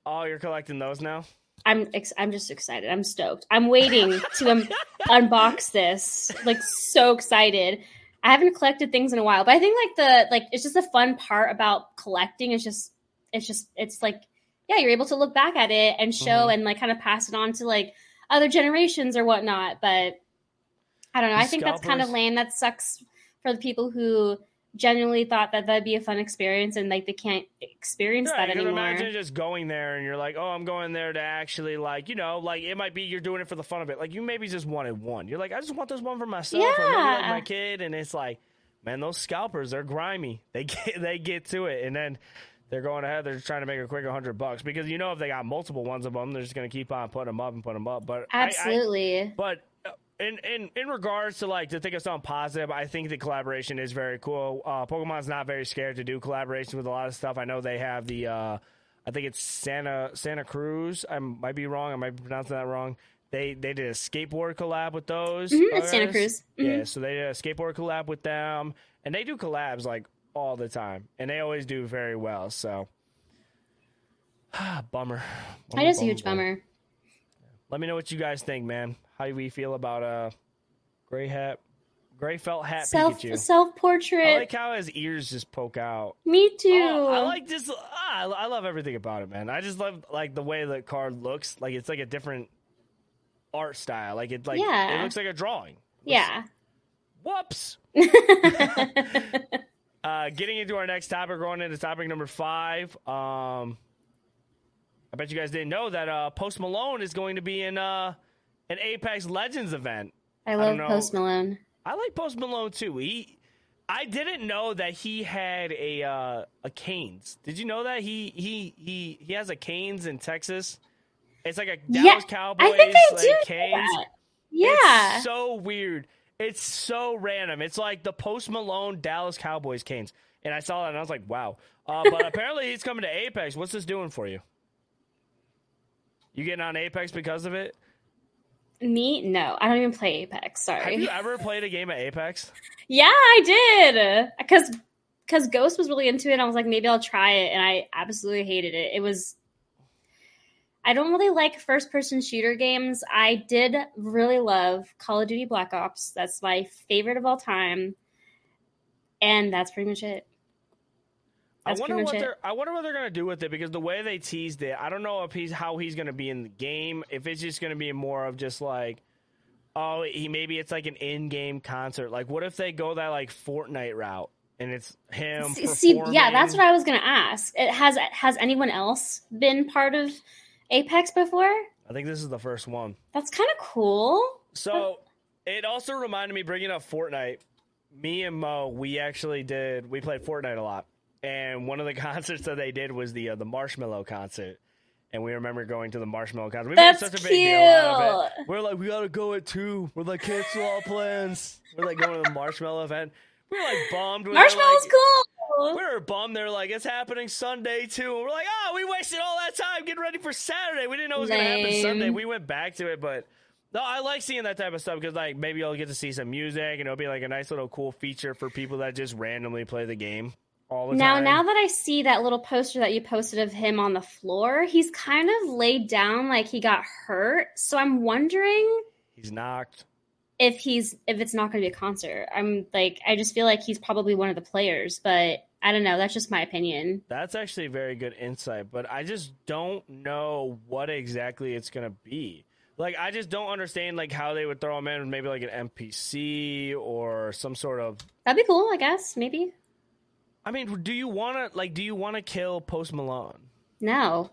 Oh, you're collecting those now? I'm ex- I'm just excited. I'm stoked. I'm waiting to um, [LAUGHS] unbox this. Like so excited. I haven't collected things in a while, but I think like the like it's just a fun part about collecting. It's just it's just it's like yeah, you're able to look back at it and show Mhm. and like kind of pass it on to like other generations or whatnot. But I don't know. The I think that's kind of lame. That sucks for the people who genuinely thought that that'd be a fun experience and like they can't experience Yeah, that you anymore. imagine just going there and you're like, oh, I'm going there to actually like, you know, like it might be you're doing it for the fun of it. Like you maybe just wanted one. You're like, I just want this one for myself or maybe like my kid, and it's like, man, those scalpers they're grimy. [LAUGHS] They get they get to it, and then they're going ahead. They're just trying to make a quick hundred bucks because you know if they got multiple ones of them, they're just gonna keep on putting them up and putting them up. But I- I, Absolutely. but in, in in regards to like to think of something positive, I think the collaboration is very cool. Uh, Pokemon's not very scared to do collaboration with a lot of stuff. I know they have the uh, I think it's Santa Santa Cruz. I might be wrong. I might be pronouncing that wrong. They they did a skateboard collab with those. Mhm, it's Santa. Cruz. Yeah, Mhm. so they did a skateboard collab with them, and they do collabs like all the time, and they always do very well. So. [SIGHS] bummer. [SIGHS] That is a huge bummer. Let me know what you guys think, man. How do we feel about uh gray hat, gray felt hat Self Pikachu? self portrait. I like how his ears just poke out. Me too. Oh, I like this. Ah, I I love everything about it, man. I just love like the way the card looks. Like it's like a different art style. Like it like Yeah. it looks like a drawing. yeah. Whoops. [LAUGHS] [LAUGHS] Uh, getting into our next topic, going into topic number five. Um, I bet you guys didn't know that uh, Post Malone is going to be in uh, an Apex Legends event. I love know. Post Malone. I like Post Malone too. He, I didn't know that he had a uh, a Canes. Did you know that he he he he has a Canes in Texas? It's like a Yeah, Dallas Cowboys I think I like, do. Canes. that. Yeah. It's so weird. It's so random. It's like the Post Malone Dallas Cowboys Canes. And I saw that and I was like, wow. Uh, [LAUGHS] but apparently he's coming to Apex. What's this doing for you? You getting on Apex because of it? Me? No, I don't even play Apex. Sorry. Have you [LAUGHS] ever played a game of Apex? yeah, I did. Because because Ghost was really into it. And I was like, maybe I'll try it, and I absolutely hated it. It was. I don't really like first person shooter games. I did really love Call of Duty Black Ops. That's my favorite of all time. And that's pretty much it. That's I wonder what it. they're I wonder what they're gonna do with it because the way they teased it, I don't know if he's how he's gonna be in the game. If it's just gonna be more of just like, oh, he maybe it's like an in-game concert. Like, what if they go that like Fortnite route and it's him? See, see, yeah, that's what I was gonna ask. It has has anyone else been part of Apex before? I think this is the first one. That's kind of cool. So it also reminded me bringing up Fortnite. Me and Mo, we actually did. We played Fortnite a lot, and one of the [LAUGHS] concerts that they did was the uh, the Marshmello concert. And we remember going to the Marshmello concert. We That's made such a big deal out of it. We're like, we gotta go at two. We're like, cancel all plans. We're like going to the Marshmello event. We were like bummed. We Marshmello's like, cool. we were bummed. They're like, it's happening Sunday too. And we're like, oh, we wasted all that time getting ready for Saturday. We didn't know it was going to happen Sunday. We went back to it, but no, I like seeing that type of stuff because like maybe I'll get to see some music and it'll be like a nice little cool feature for people that just randomly play the game. All the now, time. now that I see that little poster that you posted of him on the floor, he's kind of laid down like he got hurt. So I'm wondering he's knocked. if he's if it's not going to be a concert. I'm like I just feel like he's probably one of the players, but I don't know. That's just my opinion. That's actually very good insight, but I just don't know what exactly it's gonna be. Like, I just don't understand like how they would throw him in, maybe like an NPC or some sort of. That'd be cool, I guess. Maybe. I mean, do you want to like? Do you want to kill Post Malone? No.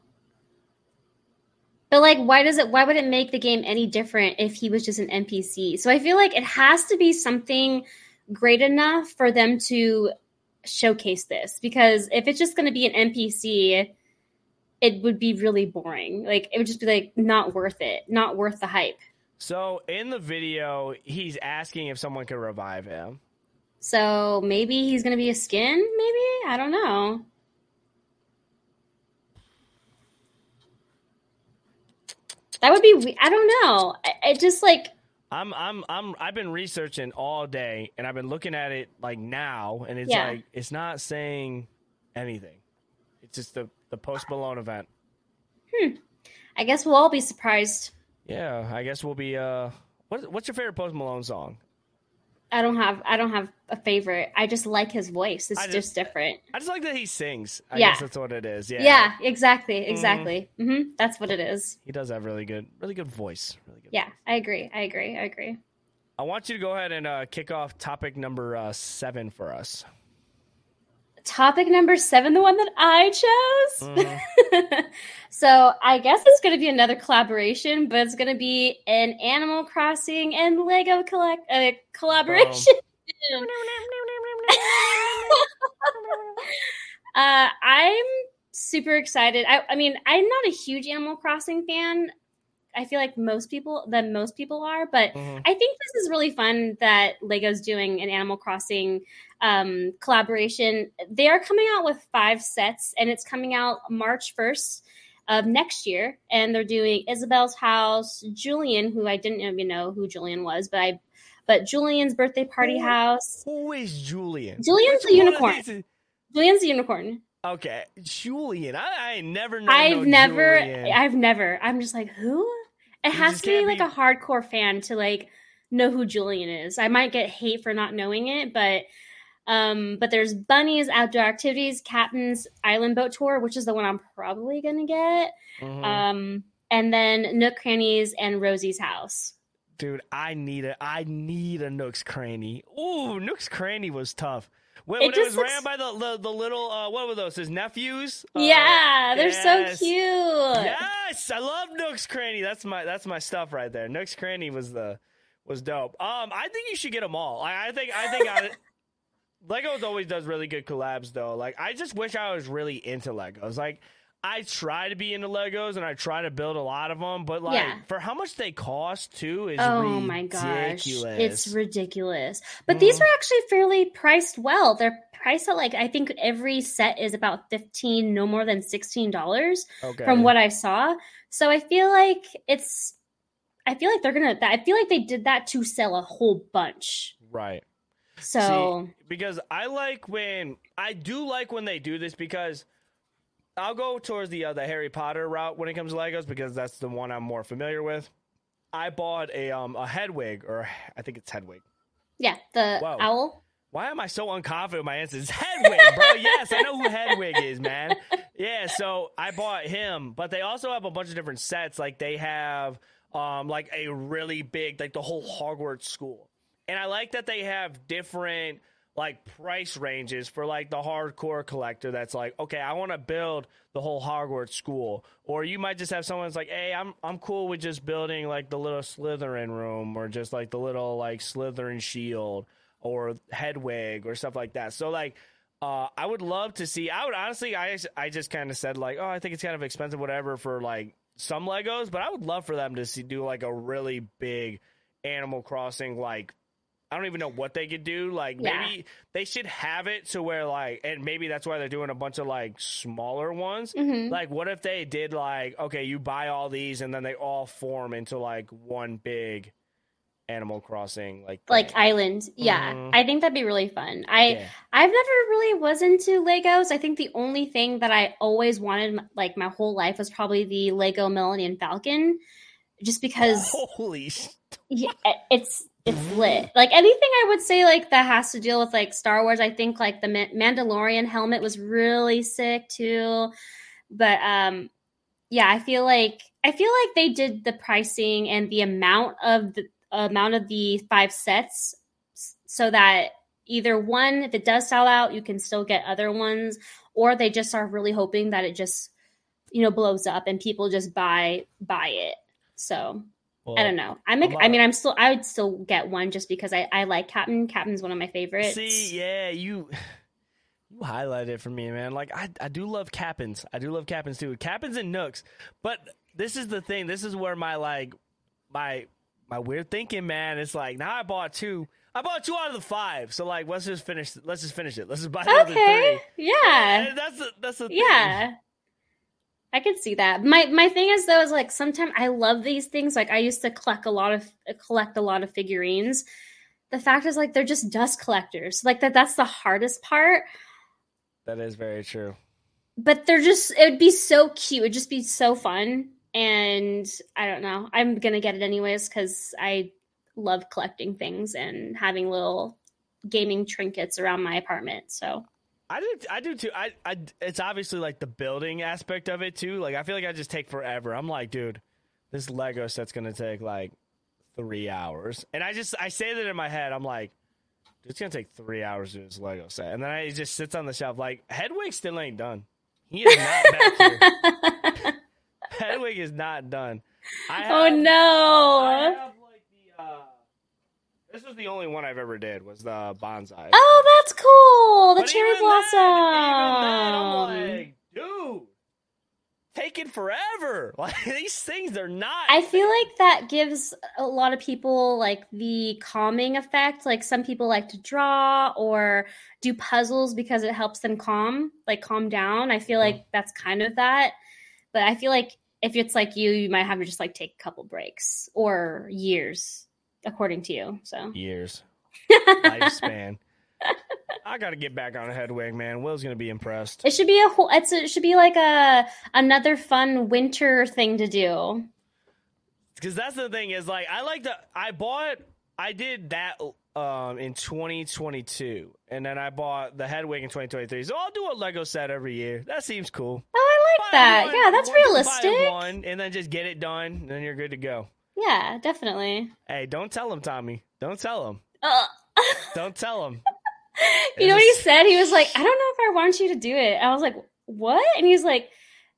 But like why does it why would it make the game any different if he was just an NPC? So I feel like it has to be something great enough for them to showcase this because if it's just going to be an NPC it would be really boring. Like it would just be like not worth it, not worth the hype. So in the video, he's asking if someone could revive him. So maybe he's going to be a skin, maybe? I don't know. That would be we- I don't know. I- It just like I'm I'm I'm I've been researching all day and I've been looking at it like now and it's Yeah. like it's not saying anything. It's just the the Post Malone event. Hmm. I guess we'll all be surprised. Yeah, I guess we'll be uh what what's your favorite Post Malone song? I don't have I don't have a favorite. I just like his voice. It's just, just- different. I just like that he sings. I Yeah. guess that's what it is. Yeah. Yeah, exactly, exactly. hmm That's what it is. He does have really good really good voice. Really good. Yeah, I agree. I agree. I agree. I want you to go ahead and uh, kick off topic number uh, seven for us. Topic number seven, the one that I chose. Mhm. [LAUGHS] so I guess it's going to be another collaboration, but it's going to be an Animal Crossing and Lego collect uh, collaboration. [LAUGHS] [LAUGHS] uh, I'm super excited. I, I mean, I'm not a huge Animal Crossing fan. I feel like most people, that most people are, but Mhm. I think this is really fun that Lego's doing an Animal Crossing um, collaboration. They are coming out with five sets, and it's coming out March 1st of next year. And they're doing Isabelle's house, Julian, who I didn't even know who Julian was, but I, but Julian's birthday party Who- house. Who is Julian? Julian's Which of unicorn. is- Julian's the unicorn. Okay, Julian. I, I never I've never, Julian. I've never. I'm just like, who? It You has to be like be- a hardcore fan to like know who Julian is. I might get hate for not knowing it, but um, but there's bunnies, outdoor activities, captain's island boat tour, which is the one I'm probably gonna get. Mhm. Um, and then Nook Crannies and Rosie's house. Dude, I need a I need a Nook's Cranny. Ooh, Nook's Cranny was tough. When, It when it just was looks- ran by the, the the little uh, what were those? His nephews? Uh, yeah, they're yes. so cute. Yes, I love Nook's Cranny. That's my that's my stuff right there. Nook's Cranny was the was dope. Um, I think you should get them all. I, I think I think I, Legos always does really good collabs though. Like I just wish I was really into Legos. Like I try to be into Legos and I try to build a lot of them, but like Yeah. for how much they cost too is Oh ridiculous. my gosh, it's ridiculous. But these Mhm. are actually fairly priced well. They're priced at like I think every set is about fifteen, no more than sixteen dollars okay. from what I saw. So I feel like it's. I feel like they're gonna. I feel like they did that to sell a whole bunch. right. So because I like when I do like when they do this because I'll go towards the uh, the Harry Potter route when it comes to Legos because that's the one I'm more familiar with. I bought a um a Hedwig or I think it's Hedwig. yeah, the Whoa. owl. Why am I so unconfident with my answers? Hedwig, bro. [LAUGHS] yes, I know who Hedwig is, man. Yeah, so I bought him, but they also have a bunch of different sets. Like they have um like a really big like the whole Hogwarts school. And I like that they have different like price ranges for like the hardcore collector that's like, okay, I want to build the whole Hogwarts school. Or you might just have someone that's like, hey, I'm I'm cool with just building like the little Slytherin room or just like the little like Slytherin shield or Hedwig or stuff like that. So like uh, I would love to see. I would honestly, I I just kind of said like, oh, I think it's kind of expensive, whatever, for like some Legos, but I would love for them to see do like a really big Animal Crossing like. I don't even know what they could do. Like Yeah. maybe they should have it to where like, and maybe that's why they're doing a bunch of like smaller ones. Mhm. Like, what if they did like, okay, you buy all these and then they all form into like one big Animal Crossing like like thing. island. Yeah, Mhm. I think that'd be really fun. I Yeah. I've never really was into Legos. I think the only thing that I always wanted, like my whole life, was probably the Lego Millennium Falcon, just because [LAUGHS] Holy yeah, it's it's lit. Like anything I would say like that has to deal with like Star Wars. I think like the Ma- Mandalorian helmet was really sick too. But um, yeah, I feel like I feel like they did the pricing and the amount of the amount of the five sets so that either one, if it does sell out, you can still get other ones, or they just are really hoping that it just you know blows up and people just buy buy it. So I don't know. I'm. I'm I a- mean, I'm still. I would still get one just because I, I like Captain. Captain's one of my favorites. See, yeah, you [SIGHS] you highlighted it for me, man. Like I I do love Cappins. I do love Cappins too. Cappins and Nooks. But this is the thing. This is where my like my my weird thinking, man. It's like now I bought two. I bought two out of the five. So like, let's just finish. Let's just finish it. Let's just buy the other Okay. three. Yeah. And that's the, that's the thing. Yeah. I could see that. My my thing is though is like sometimes I love these things. Like I used to collect a lot of collect a lot of figurines. The fact is like they're just dust collectors. Like that that's the hardest part. That is very true. But they're just it would be so cute. It'd just be so fun. And I don't know. I'm gonna get it anyways because I love collecting things and having little gaming trinkets around my apartment. So I do. I do too. I, I. It's obviously like the building aspect of it too. Like I feel like I just take forever. I'm like, dude, this Lego set's gonna take like three hours, and I just I say that in my head. I'm like, dude, it's gonna take three hours to do this Lego set, and then I, it just sits on the shelf. Like Hedwig still ain't done. He is not back here. [LAUGHS] Hedwig is not done. I have, oh I no. have like the. uh This was the only one I've ever did was the bonsai. Oh, that's cool. The But cherry even blossom. Then, even then, I'm like, dude, taking forever. [LAUGHS] Like these things, they're not. I feel like that gives a lot of people like the calming effect. Like some people like to draw or do puzzles because it helps them calm, like calm down. I feel mm-hmm. like that's kind of that. But I feel like if it's like you, you might have to just like take a couple breaks or years, according to you. So years [LAUGHS] lifespan. I got to get back on a Hedwig, man. Will's gonna be impressed. it should be a whole. It's it should be like a another fun winter thing to do. Because that's the thing is like I like to. I bought. I did that um in 2022, and then I bought the Hedwig in 2023. So I'll do a Lego set every year. That seems cool. Oh, I like Buy that. one- yeah, that's one- realistic. One, and then just get it done, and then you're good to go. Yeah, definitely. Hey, don't tell him, Tommy. Don't tell him. [LAUGHS] Don't tell him. you know what he said? He was like, I don't know if I want you to do it. I was like, what? And he's like,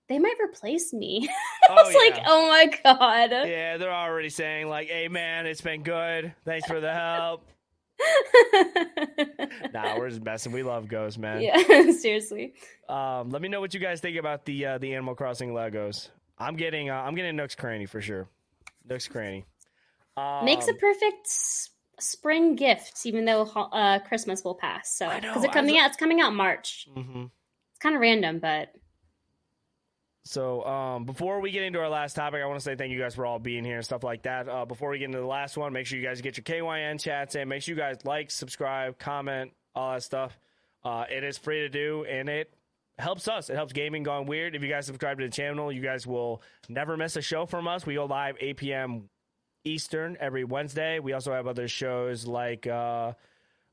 they might replace me. [LAUGHS] I was Oh, like, oh my god. Yeah, they're already saying like, "Hey, man, it's been good. Thanks for the help." [LAUGHS] Nah, we're just messing. We love ghosts, man. yeah, seriously. Um, let me know what you guys think about the uh, the Animal Crossing Legos. I'm getting uh, I'm getting Nook's Cranny for sure. Nook's Cranny um, Makes a perfect s- spring gift, even though uh, Christmas will pass. So because it as coming out, it's coming out March. mhm. It's kind of random, but So, um, before we get into our last topic, I want to say thank you guys for all being here and stuff like that. Uh, before we get into the last one, make sure you guys get your KYN chats in. Make sure you guys like, subscribe, comment, all that stuff. Uh, it is free to do, and it helps us. It helps gaming gone weird. If you guys subscribe to the channel, you guys will never miss a show from us. We go live 8 p.m. Eastern every Wednesday. We also have other shows like uh,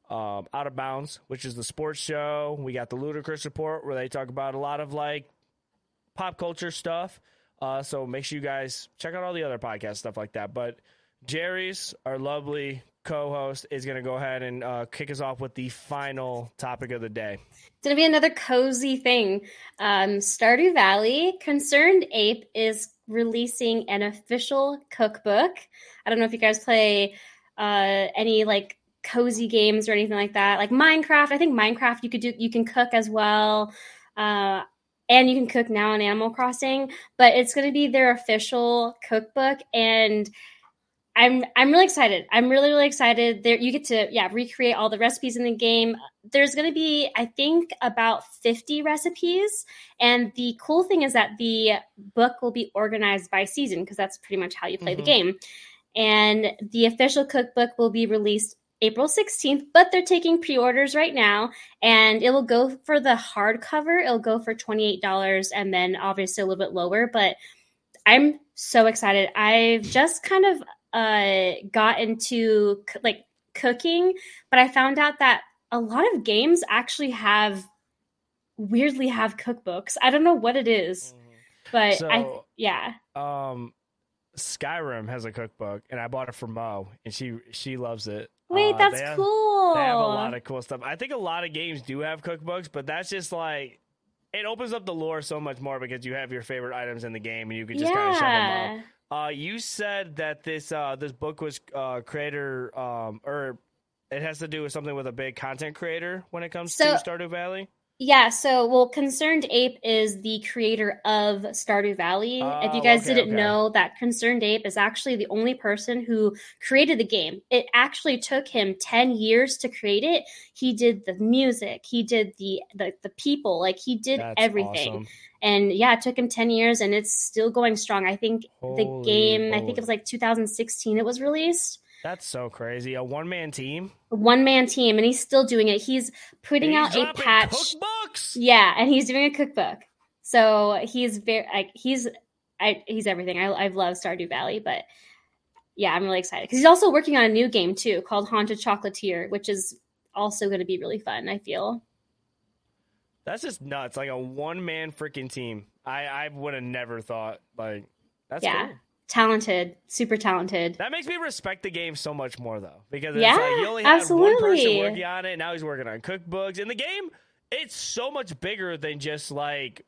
um, Out of Bounds, which is the sports show. We got the Ludicrous Report, where they talk about a lot of like pop culture stuff. Uh, so make sure you guys check out all the other podcast stuff like that. But Jerrica, our lovely co-host, is going to go ahead and uh, kick us off with the final topic of the day. It's gonna be another cozy thing. Um, Stardew Valley Concerned Ape is releasing an official cookbook. I don't know if you guys play uh, any like cozy games or anything like that, like Minecraft. I think Minecraft you could do you can cook as well, uh, and you can cook now in Animal Crossing. But it's gonna be their official cookbook and. I'm I'm really excited. I'm really really excited. There you get to yeah recreate all the recipes in the game. There's going to be I think about 50 recipes and the cool thing is that the book will be organized by season because that's pretty much how you play Mhm. the game. and the official cookbook will be released April 16th, but they're taking pre-orders right now and it will go for the hardcover, it'll go for $28 and then obviously a little bit lower, but I'm so excited. I've just kind of uh got into like cooking, but I found out that a lot of games actually have weirdly have cookbooks. I don't know what it is, but So- I yeah. Um, Skyrim has a cookbook, and I bought it for Mo, and she she loves it. Wait, Uh, that's they have- cool. They have a lot of cool stuff. I think a lot of games do have cookbooks, but that's just like it opens up the lore so much more because you have your favorite items in the game, and you can just kind of shove them up. Uh, you said that this uh, this book was uh, creator um, or it has to do with something with a big content creator when it comes So- to Stardew Valley. Yeah, so well, Concerned Ape is the creator of Stardew Valley. if you Oh, guys okay, didn't okay. know, that Concerned Ape is actually the only person who created the game. It actually took him 10 years to create it. He did the music, he did the the, the people, like he did That's everything. awesome. And yeah, it took him 10 years and it's still going strong. I think the Holy game, I think it was like 2016 it was released. That's so crazy. A one man team. One man team, and he's still doing it. He's putting He's out a patch. cookbooks. Yeah, and he's doing a cookbook. So he's very like he's I, he's everything. I I've loved Stardew Valley, but yeah, I'm really excited because he's also working on a new game too called Haunted Chocolatier, which is also going to be really fun. I feel. That's just nuts. Like a one man freaking team. I I would have never thought like that's Yeah. cool. Talented, super talented. That makes me respect the game so much more though, because it's Yeah, like you only had one person working on it. Now he's working on cookbooks, and the game it's so much bigger than just like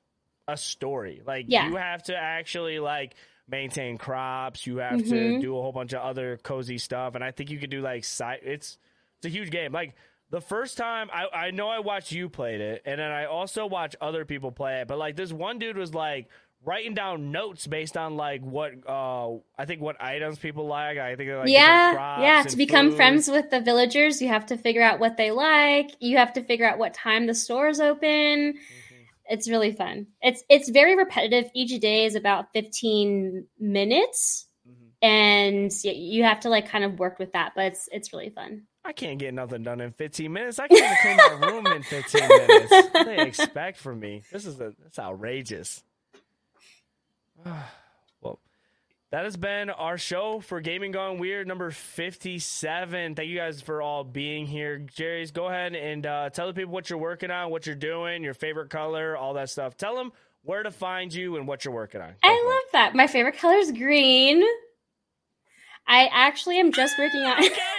a story. Like Yeah. you have to actually like maintain crops. You have to Mhm. do a whole bunch of other cozy stuff, and I think you could do like side. It's it's a huge game. Like the first time I I know I watched you played it, and then I also watched other people play it. But like this one dude was like writing down notes based on like what uh I think what items people like. I think like yeah, yeah. To become food. friends with the villagers, you have to figure out what they like. You have to figure out what time the store's open. Mhm. It's really fun. It's it's very repetitive. Each day is about 15 minutes. Mhm. and you have to like kind of work with that but it's it's really fun I can't get nothing done in 15 minutes. I can't even clean my room in 15 minutes. What do they expect from me? This is a, that's outrageous. [SIGHS] well, that has been our show for Gaming Gone Weird number 57. Thank you guys for all being here. Jerrica, go ahead and uh, tell the people what you're working on, what you're doing, your favorite color, all that stuff. Tell them where to find you and what you're working on. Go i for it. love that my favorite color is green i actually am just working on [LAUGHS]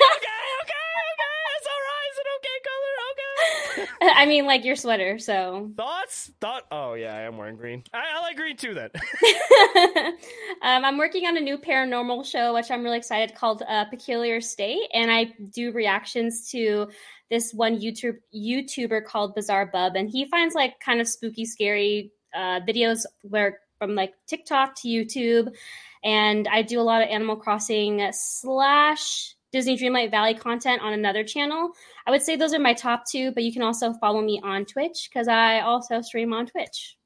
i mean like your sweater so Thoughts? Thought? Oh yeah, I am wearing green. I, I like green too. Then. [LAUGHS] [LAUGHS] um, i'm working on a new paranormal show which i'm really excited called uh, peculiar state and i do reactions to this one youtube youtuber called bizarre bub and he finds like kind of spooky scary uh, videos where from like tiktok to youtube and i do a lot of animal crossing slash disney dreamlight valley content on another channel i would say those are my top two but you can also follow me on twitch because i also stream on twitch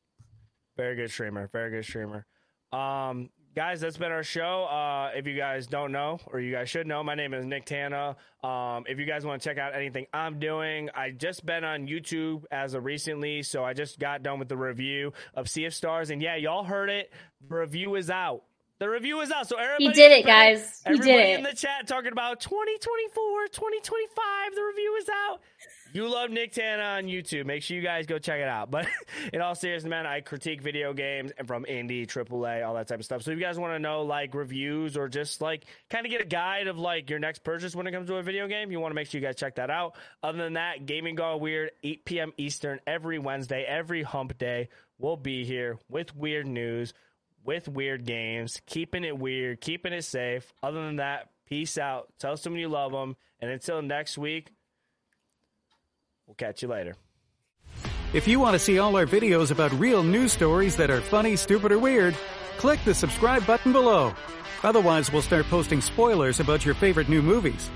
Very good streamer. Very good streamer. Um, guys, that's been our show. Uh, if you guys don't know, or you guys should know, my name is Nick Tana. Um, if you guys want to check out anything I'm doing, I just been on YouTube as of recently, so I just got done with the review of Sea of Stars, and yeah, y'all heard it. The review is out. The review is out. So everybody, he did it guys he did in the chat talking about 2024, 2025. The review is out. You love Nick Tana on YouTube. Make sure you guys go check it out. But [LAUGHS] in all seriousness, man, I critique video games and from indie, AAA, all that type of stuff. So if you guys want to know like reviews or just like kind of get a guide of like your next purchase when it comes to a video game, you want to make sure you guys check that out. Other than that, Gaming Gone Weird, 8 p.m. Eastern every Wednesday, every hump day. We'll be here with weird news, with weird games, keeping it weird, keeping it safe. Other than that, peace out. Tell someone you love them. And until next week, we'll catch you later. If you want to see all our videos about real news stories that are funny, stupid, or weird, click the subscribe button below. Otherwise, we'll start posting spoilers about your favorite new movies.